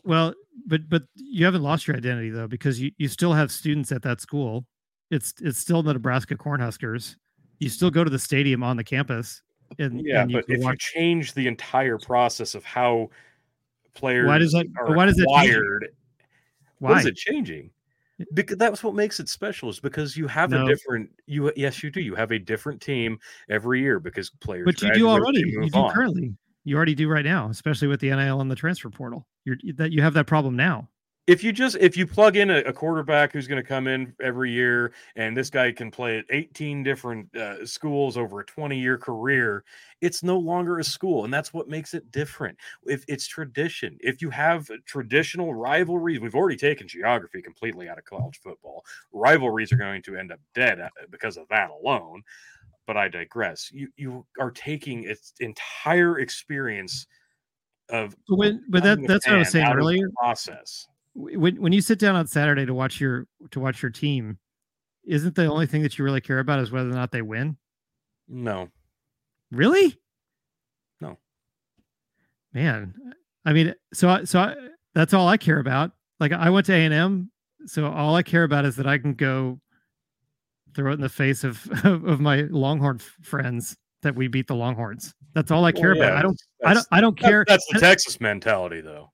Well, but but you haven't lost your identity though because you, you still have students at that school. It's it's still the Nebraska Cornhuskers. You still go to the stadium on the campus. And, yeah, and but if watch... you change the entire process of how players why does that why does it wired? Why is it changing? because that's what makes it special is because you have No. a different you yes you do you have a different team every year because players But you do already. You do on. currently. You already do right now, especially with the NIL and the transfer portal. You're that you have that problem now. if you just if you plug in a, a quarterback who's going to come in every year and this guy can play at 18 different uh, schools over a 20 year career it's no longer a school and that's what makes it different if it's tradition if you have traditional rivalries we've already taken geography completely out of college football rivalries are going to end up dead uh, because of that alone but i digress you you are taking its entire experience of But when, but that that's what I was saying out of the earlier. process When when you sit down on Saturday to watch your to watch your team, isn't the only thing that you really care about is whether or not they win? no Really? No. Man, I mean, so I, so I, that's all I care about. Like I went to A and M, so all I care about is that I can go throw it in the face of of, my Longhorn friends that we beat the Longhorns. That's all I care Well, about. I don't, I don't, I don't care. That's the Texas mentality, though.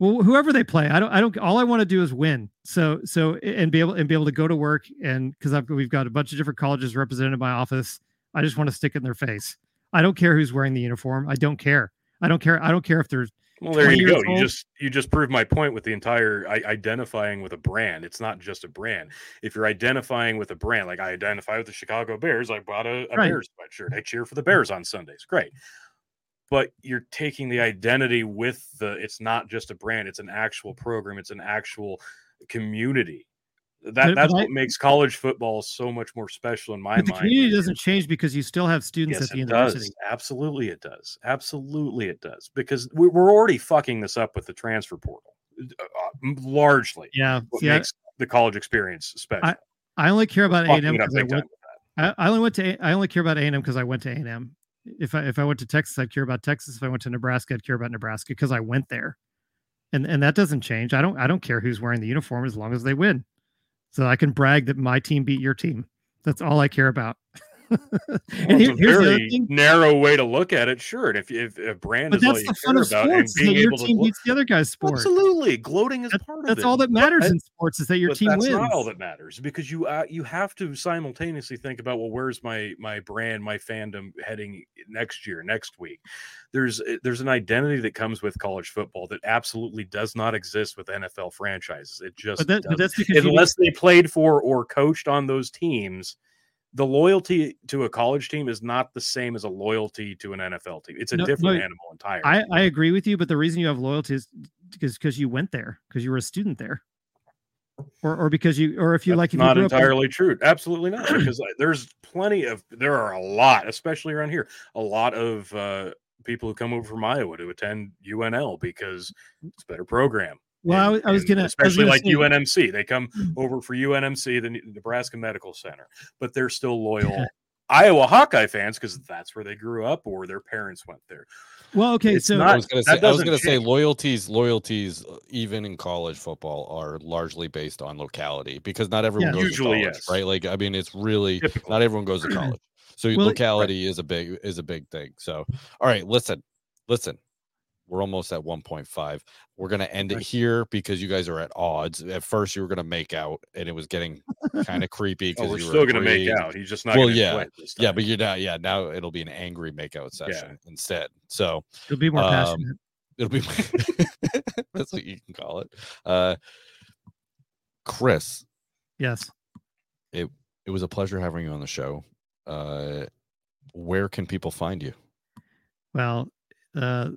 well whoever they play i don't i don't all i want to do is win so so and be able and be able to go to work and because we've got a bunch of different colleges represented in my office i just want to stick it in their face i don't care who's wearing the uniform i don't care i don't care i don't care if there's Well, there you go. years You just you just proved my point with the entire I, identifying with a brand. It's not just a brand. If you're identifying with a brand, like I identify with the Chicago Bears, I bought a, a Right. Bears sweatshirt. I cheer for the Bears on Sundays. Great. But you're taking the identity with the. It's not just a brand. It's an actual program. It's an actual community. That that's I- what makes college football so much more special in my the mind. community doesn't change because you still have students Yes, at the it university does. Absolutely, it does. Absolutely, it does. Because we- we're already fucking this up with the transfer portal, uh, uh, largely. yeah What I, makes the college experience special? I only care about A and M because I went. I, I only went to A- I only care about A and M because I went to A and M. If I if I went to Texas, I'd care about Texas. If I went to Nebraska, I'd care about Nebraska because I went there, and and that doesn't change. I don't I don't care who's wearing the uniform as long as they win, so I can brag that my team beat your team. That's all I care about. And here- it's a here's very narrow way to look at it. Sure, and if if a brand But is all that's you the fun care of about, and sports that being your able to beats the other guy's sport. absolutely gloating is That- part of That's it. That's all that matters But- in sports is that your team that's wins. not all that matters because you uh, you have to simultaneously think about well where's my my brand my fandom heading next year next week there's uh, there's an identity that comes with college football that absolutely does not exist with NFL franchises it just but, that, but that's because unless they played for or coached on those teams the loyalty to a college team is not the same as a loyalty to an NFL team it's a No, different no, animal entirely I, I agree with you, but the reason you have loyalty is because because you went there because you were a student there, or or because you or if you That's like if not you grew up entirely true. Absolutely not, because uh, there's plenty of there are a lot, especially around here, a lot of uh, people who come over from Iowa to attend UNL because it's a better program. Well, I, And- was- I was gonna I was especially gonna like say- UNMC, they come over for UNMC, the Nebraska Medical Center, but they're still loyal Iowa Hawkeye fans because that's where they grew up or their parents went there. Well, okay, It's so not- I was gonna say I was gonna say loyalties loyalties uh, even in college football are largely based on locality because not everyone Yeah. goes Usually, to college, yes. right? Like I mean it's really Typically. not everyone goes to college. So Well, it- locality is a big is a big thing. So all right, listen. Listen. We're almost at 1.5. We're gonna end it here because you guys are at odds. At first you were gonna make out and it was getting kind of creepy Oh, because we're you still going to make out. He's just not Well, yeah. this Yeah, but you're not yeah, now it'll be an angry makeout session instead. So it'll be more um, passionate. It'll be that's what you can call it. Uh Chris, Yes. It it was a pleasure having you on the show. Uh where can people find you? Well, uh,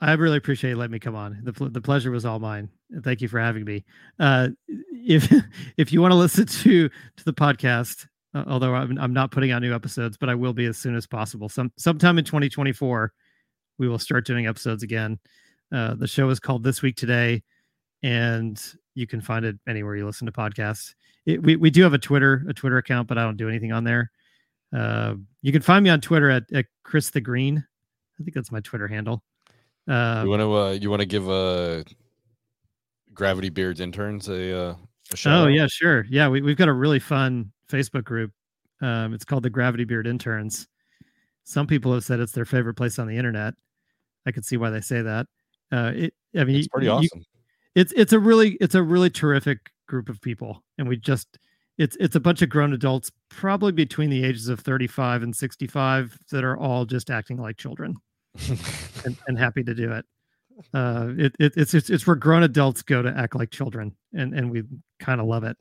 I- really appreciate you letting me come on. The, the pleasure was all mine. Thank you for having me. Uh, if if you want to listen to to the podcast, uh, although I'm, I'm not putting out new episodes, but I will be as soon as possible. Some sometime in 2024, we will start doing episodes again. Uh, the show is called This Week Today, and you can find it anywhere you listen to podcasts. It, we we do have a Twitter a Twitter account, but I don't do anything on there. Uh, you can find me on Twitter at, at Chris the Green. I think that's my Twitter handle. Uh, you want to uh you want to give uh Gravity Beards interns a uh a shout oh out? yeah, sure. Yeah, we, we've got a really fun Facebook group. Um, it's called the Gravity Beard Interns. Some people have said it's their favorite place on the internet. I could see why they say that. Uh, it, I mean, It's pretty you- you- awesome. it's it's a really it's a really terrific group of people, and we just it's it's a bunch of grown adults, probably between the ages of 35 and 65, that are all just acting like children and, and happy to do it. Uh, it, it it's, it's it's where grown adults go to act like children, and and we kind of love it.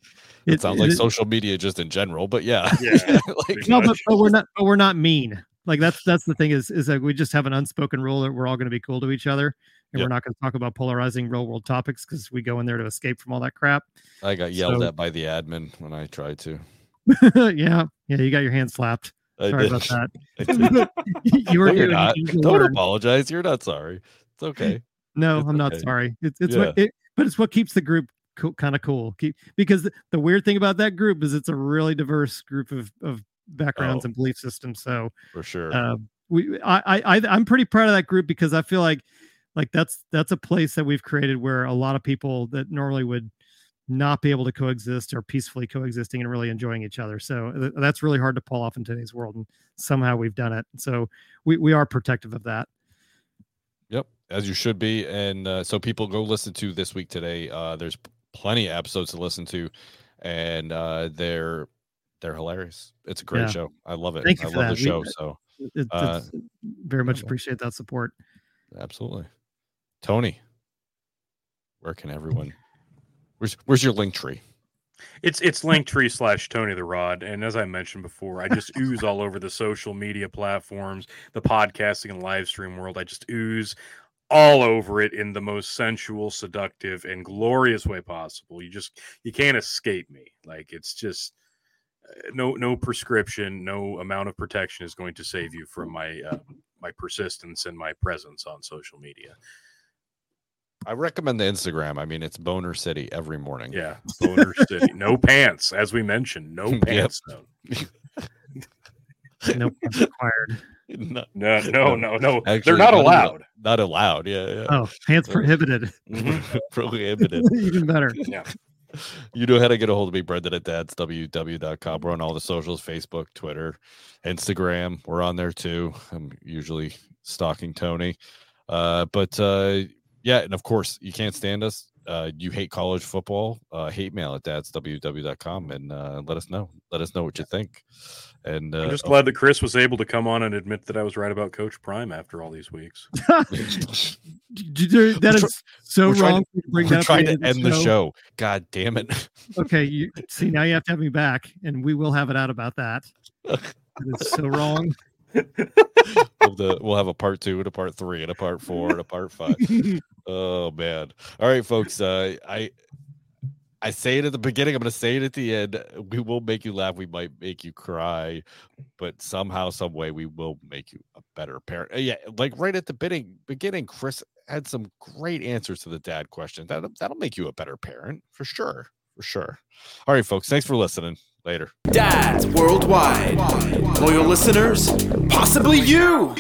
It, it sounds like social media just in general, but yeah, yeah. like, no, but, but we're not but we're not mean. Like that's that's the thing is is that we just have an unspoken rule that we're all going to be cool to each other, and yep. we're not going to talk about polarizing real world topics because we go in there to escape from all that crap. I got yelled so, at by the admin when I tried to. yeah, yeah, you got your hand slapped. Sorry about that. you were no, not. Don't apologize. You're not sorry. It's okay. No, it's I'm not sorry. It's it's yeah. what it, but it's what keeps the group co- kind of cool. Keep because the, the, weird thing about that group is it's a really diverse group of of backgrounds oh, and belief systems. So for sure, uh, we I I I'm pretty proud of that group because I feel like like that's that's a place that we've created where a lot of people that normally would not be able to coexist are peacefully coexisting and really enjoying each other. So th- that's really hard to pull off in today's world, and somehow we've done it. So we we are protective of that. Yep, as you should be. And uh, so people go listen to this week today. Uh, there's plenty of episodes to listen to, and uh, they're they're hilarious. It's a great yeah. show. I love it. Thank you I love that. the show. We, so it, uh, very much appreciate that support. Absolutely, Tony. Where can everyone? Where's Where's your link tree? It's it's Linktree slash Tony the Rod, and as I mentioned before, I just ooze all over the social media platforms, the podcasting and live stream world. I just ooze all over it in the most sensual, seductive, and glorious way possible. You just you can't escape me. Like it's just uh, no no prescription, no amount of protection is going to save you from my uh, my persistence and my presence on social media. I recommend the Instagram. I mean, it's Boner City every morning. Yeah, Boner City. No pants, as we mentioned. No pants. no pants required. No, no, no, no. no. Actually, They're not allowed. Not allowed. Yeah, yeah. Oh, pants prohibited. Mm-hmm. prohibited. Even better. Yeah. You know how to get a hold of me, Brendan at dadsww.com. We're on all the socials Facebook, Twitter, Instagram. We're on there too. I'm usually stalking Tony. Uh, but uh, yeah, and of course, you can't stand us. Uh, you hate college football, uh, hate mail at dadsww.com and uh, let us know. Let us know what you think. And uh, I'm just glad that Chris was able to come on and admit that I was right about Coach Prime after all these weeks. that is so we're wrong. To, bring we're trying to end the show. the show. God damn it. okay, you see now you have to have me back, and we will have it out about that. That is so wrong of the we'll have a part two and a part three and a part four and a part five. oh man. All right, folks. Uh I I say it at the beginning, I'm gonna say it at the end. We will make you laugh, we might make you cry, but somehow, some way we will make you a better parent. Uh, yeah, like right at the beginning beginning, Chris had some great answers to the dad question. That that'll make you a better parent for sure. For sure. All right, folks. Thanks for listening. Later. Dads worldwide. Loyal listeners, possibly you.